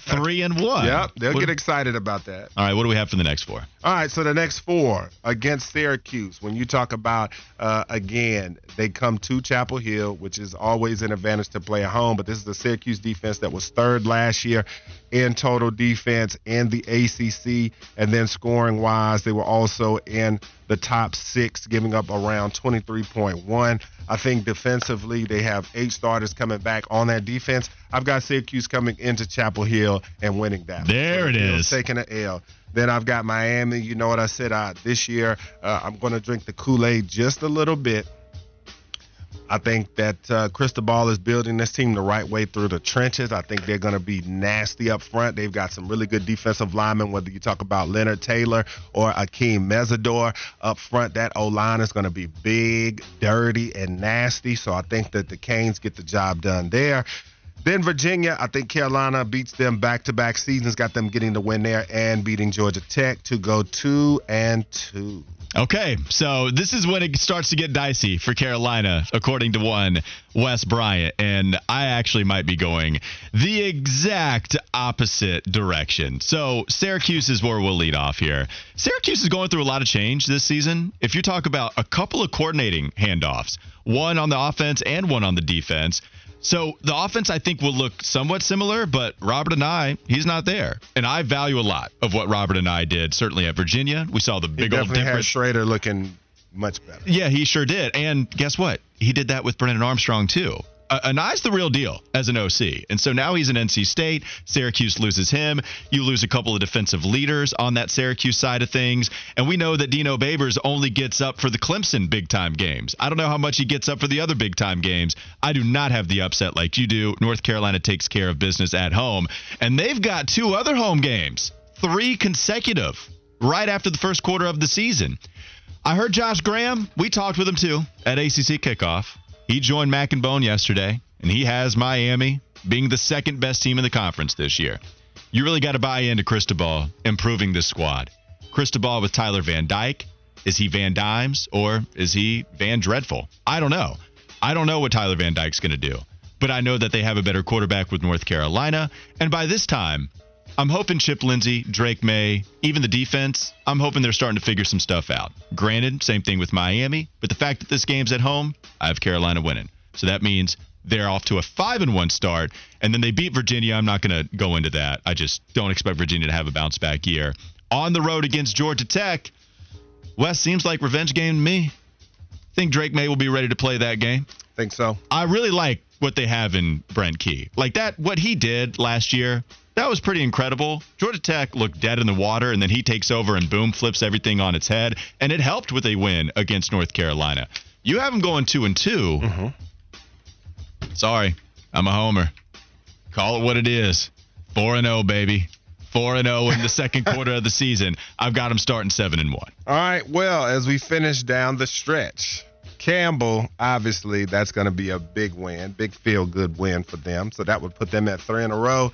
Speaker 4: three and one.
Speaker 3: Yep, they'll
Speaker 4: What-
Speaker 3: get excited about that.
Speaker 4: All right, what do we have for the next four?
Speaker 3: All right, so the next four against Syracuse. When you talk about uh, again, they come to Chapel Hill, which is always an advantage to play at home. But this is the Syracuse defense that was third last year in total defense in the ACC, and then scoring wise, they were also in the top six, giving up around 23.1. I think defensively, they have eight starters coming back on that defense. I've got Syracuse coming into Chapel Hill and winning that.
Speaker 4: There it
Speaker 3: Hill's
Speaker 4: is.
Speaker 3: Taking an L. Then I've got Miami. You know what I said? Uh, this year, uh, I'm going to drink the Kool Aid just a little bit. I think that uh, Cristobal is building this team the right way through the trenches. I think they're going to be nasty up front. They've got some really good defensive linemen, whether you talk about Leonard Taylor or Akeem Mesidor up front. That O line is going to be big, dirty, and nasty. So I think that the Canes get the job done there. Then Virginia, I think Carolina beats them back to back seasons, got them getting the win there and beating Georgia Tech to go two and two.
Speaker 4: Okay, so this is when it starts to get dicey for Carolina, according to one Wes Bryant, and I actually might be going the exact opposite direction. So Syracuse is where we'll lead off here. Syracuse is going through a lot of change this season. If you talk about a couple of coordinating handoffs, one on the offense and one on the defense. So the offense, I think, will look somewhat similar, but Robert Anae, he's not there. And I value a lot of what Robert Anae did, certainly at Virginia. We saw the
Speaker 3: He
Speaker 4: big old difference.
Speaker 3: Shrader looking much better.
Speaker 4: Yeah, he sure did. And guess what? He did that with Brennan Armstrong, too. Anae's the real deal as an OC. And so now he's in NC State. Syracuse loses him. You lose a couple of defensive leaders on that Syracuse side of things. And we know that Dino Babers only gets up for the Clemson big time games. I don't know how much he gets up for the other big time games. I do not have the upset like you do. North Carolina takes care of business at home. And they've got two other home games, three consecutive, right after the first quarter of the season. I heard Josh Graham. We talked with him too at ACC kickoff. He joined Mac and Bone yesterday, and he has Miami being the second best team in the conference this year. You really got to buy into Cristobal improving this squad. Cristobal with Tyler Van Dyke. Is he Van Dimes or is he Van Dreadful? I don't know. I don't know what Tyler Van Dyke's going to do, but I know that they have a better quarterback with North Carolina. And by this time, I'm hoping Chip Lindsey, Drake Maye, even the defense, I'm hoping they're starting to figure some stuff out. Granted, same thing with Miami, but the fact that this game's at home, I have Carolina winning. So that means they're off to a 5 and 1 start and then they beat Virginia. I'm not going to go into that. I just don't expect Virginia to have a bounce back year. On the road against Georgia Tech, Wes seems like revenge game to me. Think Drake May will be ready to play that game.
Speaker 3: Think so.
Speaker 4: I really like what they have in Brent Key. Like that, what he did last year, that was pretty incredible. Georgia Tech looked dead in the water, and then he takes over and boom, flips everything on its head, and it helped with a win against North Carolina. You have them going two and 2
Speaker 3: Mm-hmm.
Speaker 4: Sorry, I'm a homer. Call it what it is. Four and zero, baby. Four and zero in the second quarter of the season. I've got them starting seven and one.
Speaker 3: All right. Well, as we finish down the stretch, Campbell, obviously, that's going to be a big win, big feel good win for them. So that would put them at three in a row.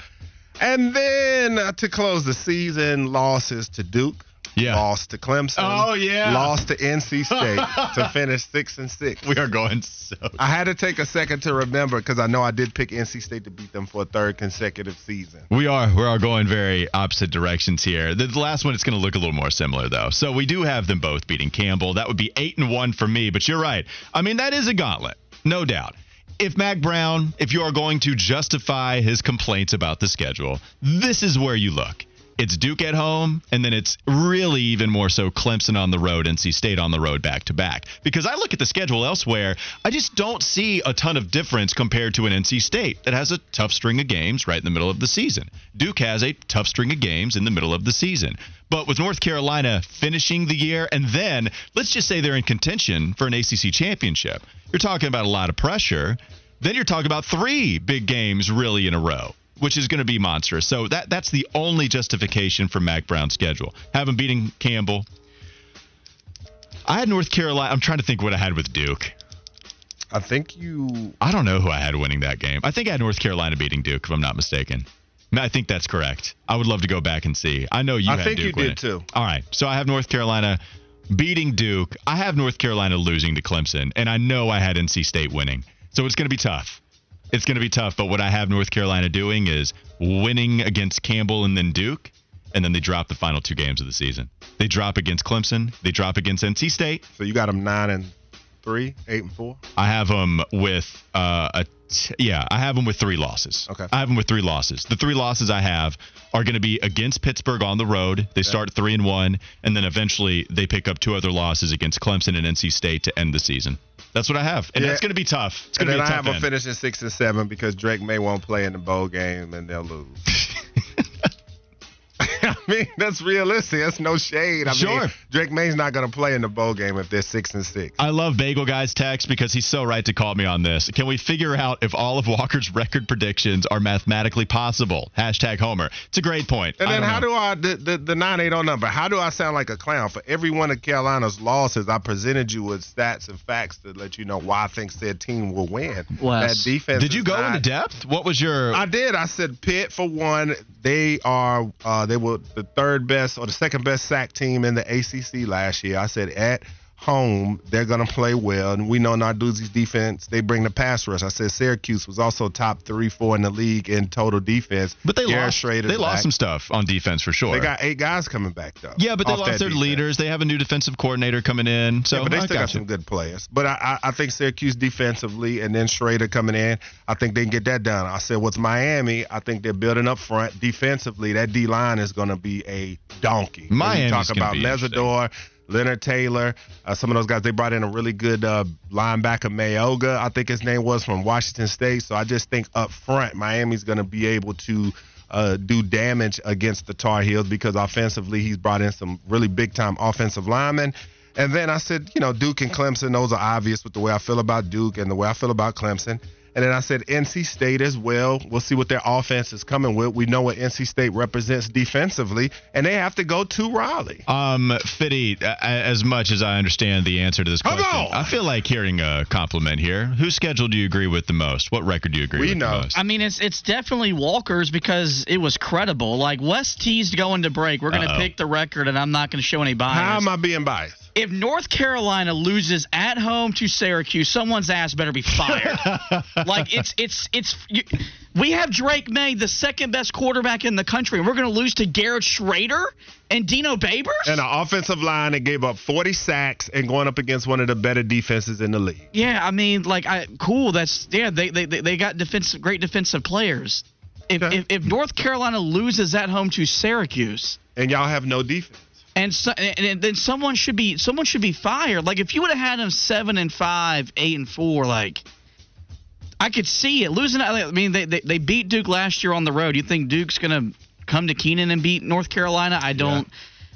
Speaker 3: And then uh, to close the season, losses to Duke.
Speaker 4: Yeah.
Speaker 3: Lost to Clemson.
Speaker 4: Oh, yeah.
Speaker 3: Lost to NC State to finish six and six.
Speaker 4: We are going so.
Speaker 3: I had to take a second to remember because I know I did pick NC State to beat them for a third consecutive season.
Speaker 4: We are we are going very opposite directions here. The, the last one is going to look a little more similar though. So we do have them both beating Campbell. That would be eight and one for me. But you're right. I mean that is a gauntlet, no doubt. If Mack Brown, if you are going to justify his complaints about the schedule, this is where you look. It's Duke at home, and then it's really even more so Clemson on the road, NC State on the road back to back. Because I look at the schedule elsewhere, I just don't see a ton of difference compared to an NC State that has a tough string of games right in the middle of the season. Duke has a tough string of games in the middle of the season. But with North Carolina finishing the year, and then let's just say they're in contention for an ACC championship, you're talking about a lot of pressure. Then you're talking about three big games really in a row which is going to be monstrous. So that that's the only justification for Mack Brown's schedule. Have him beating Campbell. I had North Carolina. I'm trying to think what I had with Duke.
Speaker 3: I think you.
Speaker 4: I don't know who I had winning that game. I think I had North Carolina beating Duke, if I'm not mistaken. I think that's correct. I would love to go back and see. I know you
Speaker 3: I
Speaker 4: had
Speaker 3: think
Speaker 4: Duke
Speaker 3: you did
Speaker 4: winning.
Speaker 3: too.
Speaker 4: All right. So I have North Carolina beating Duke. I have North Carolina losing to Clemson, and I know I had NC State winning. So it's going to be tough. It's going to be tough, but what I have North Carolina doing is winning against Campbell and then Duke, and then they drop the final two games of the season. They drop against Clemson, they drop against NC State.
Speaker 3: So you got them nine and three, eight and four.
Speaker 4: I have them with uh, a t- yeah, I have them with three losses.
Speaker 3: Okay.
Speaker 4: I have them with three losses. The three losses I have are going to be against Pittsburgh on the road. They start three and one, and then eventually they pick up two other losses against Clemson and NC State to end the season. That's what I have, and
Speaker 3: Yeah.
Speaker 4: that's going to be tough. It's going to
Speaker 3: then
Speaker 4: be
Speaker 3: I
Speaker 4: tough
Speaker 3: have them
Speaker 4: end.
Speaker 3: finishing six and seven because Drake Maye won't play in the bowl game and they'll lose. I mean, that's realistic. That's no shade. I
Speaker 4: Sure.
Speaker 3: mean, Drake Maye's not going to play in the bowl game if they're six and six.
Speaker 4: I love Bagel Guy's text because he's so right to call me on this. Can we figure out if all of Walker's record predictions are mathematically possible? Hashtag Homer. It's a great point.
Speaker 3: And
Speaker 4: I
Speaker 3: then
Speaker 4: don't
Speaker 3: how
Speaker 4: know.
Speaker 3: do I the the, the nine eight zero number? How do I sound like a clown for every one of Carolina's losses? I presented you with stats and facts to let you know why I think said team will win.
Speaker 5: Wes,
Speaker 3: that defense.
Speaker 4: Did you go
Speaker 3: not-
Speaker 4: into depth? What was your?
Speaker 3: I did. I said Pitt for one. They are uh, they were the third best or the second best sack team in the ACC last year. I said at home they're gonna play well, and we know Narduzzi's defense. They bring the pass rush. I said Syracuse was also top three, four in the league in total defense.
Speaker 4: but they
Speaker 3: Garrett
Speaker 4: lost.
Speaker 3: Shrader's
Speaker 4: They lost
Speaker 3: back.
Speaker 4: some stuff on defense for sure.
Speaker 3: They got eight guys coming back though.
Speaker 4: yeah, but they lost their
Speaker 3: defense.
Speaker 4: leaders. They have a new defensive coordinator coming in. So
Speaker 3: Yeah, but they
Speaker 4: I
Speaker 3: still got
Speaker 4: got
Speaker 3: some good players. But I, I, I think Syracuse defensively and then Schrader coming in, I think they can get that done. I said, what's Miami? I think they're building up front defensively. That D line is going to be a donkey. When
Speaker 4: Miami's
Speaker 3: talk about
Speaker 4: be
Speaker 3: Mesidor, Leonard Taylor, uh, some of those guys. They brought in a really good uh, linebacker, Mauigoa, I think his name was from Washington State. So I just think up front, Miami's going to be able to. Uh, do damage against the Tar Heels because offensively he's brought in some really big time offensive linemen. And then I said, you know, Duke and Clemson, those are obvious with the way I feel about Duke and the way I feel about Clemson. And then I said NC State as well. We'll see what their offense is coming with. We know what NC State represents defensively, and they have to go to Raleigh.
Speaker 4: Um, Fitty, a- a- as much as I understand the answer to this
Speaker 3: Come
Speaker 4: question,
Speaker 3: on!
Speaker 4: I feel like hearing a compliment here. Whose schedule do you agree with the most? What record do you agree
Speaker 3: We
Speaker 4: with
Speaker 3: know.
Speaker 4: the most?
Speaker 5: I mean, it's it's definitely Walker's because it was credible. Like Wes teased going to break. We're going to pick the record, and I'm not going to show any bias.
Speaker 3: How am I being biased?
Speaker 5: If North Carolina loses at home to Syracuse, someone's ass better be fired. like it's it's it's you, we have Drake Maye, the second best quarterback in the country, and we're going to lose to Garrett Shrader and Dino Babers
Speaker 3: and an offensive line that gave up 40 sacks and going up against one of the better defenses in the league.
Speaker 5: Yeah, I mean, like, I cool. That's yeah. They they they got defensive great defensive players. If,
Speaker 3: Okay.
Speaker 5: if, if North Carolina loses at home to Syracuse,
Speaker 3: And y'all have no defense.
Speaker 5: And, so, and, then someone should be someone should be fired. Like if you would have had them seven and five, eight and four, like I could see it losing. I mean, they, they they beat Duke last year on the road. You think Duke's gonna come to Kenan and beat North Carolina? I don't.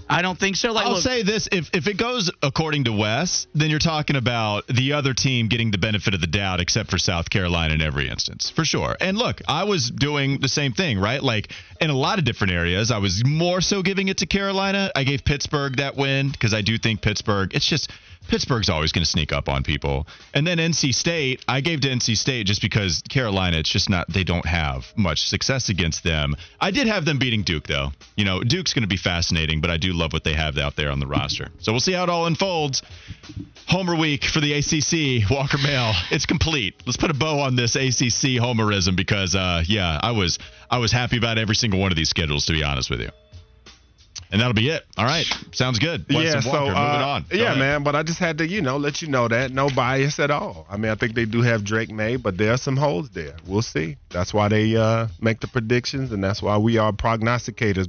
Speaker 5: I don't think so. Like,
Speaker 4: I'll
Speaker 5: look,
Speaker 4: say this: if if it goes according to Wes, then you're talking about the other team getting the benefit of the doubt, except for South Carolina in every instance, for sure. And look, I was doing the same thing, right? Like in a lot of different areas, I was more so giving it to Carolina. I gave Pittsburgh that win because I do think Pittsburgh. It's just Pittsburgh's always going to sneak up on people. And then NC State, I gave to NC State just because Carolina, it's just not, they don't have much success against them. I did have them beating Duke, though. You know, Duke's going to be fascinating, but I do love what they have out there on the roster. So we'll see how it all unfolds. Homer week for the ACC, Walker Mail. It's complete. Let's put a bow on this ACC homerism because, uh, yeah, I was I was happy about every single one of these schedules, to be honest with you. And that'll be it. All right, sounds good.
Speaker 3: Yeah, so uh, yeah,
Speaker 4: ahead.
Speaker 3: man. But I just had to, you know, let you know that no bias at all. I mean, I think they do have Drake Maye, but there are some holes there. We'll see. That's why they uh, make the predictions, and that's why we are prognosticators.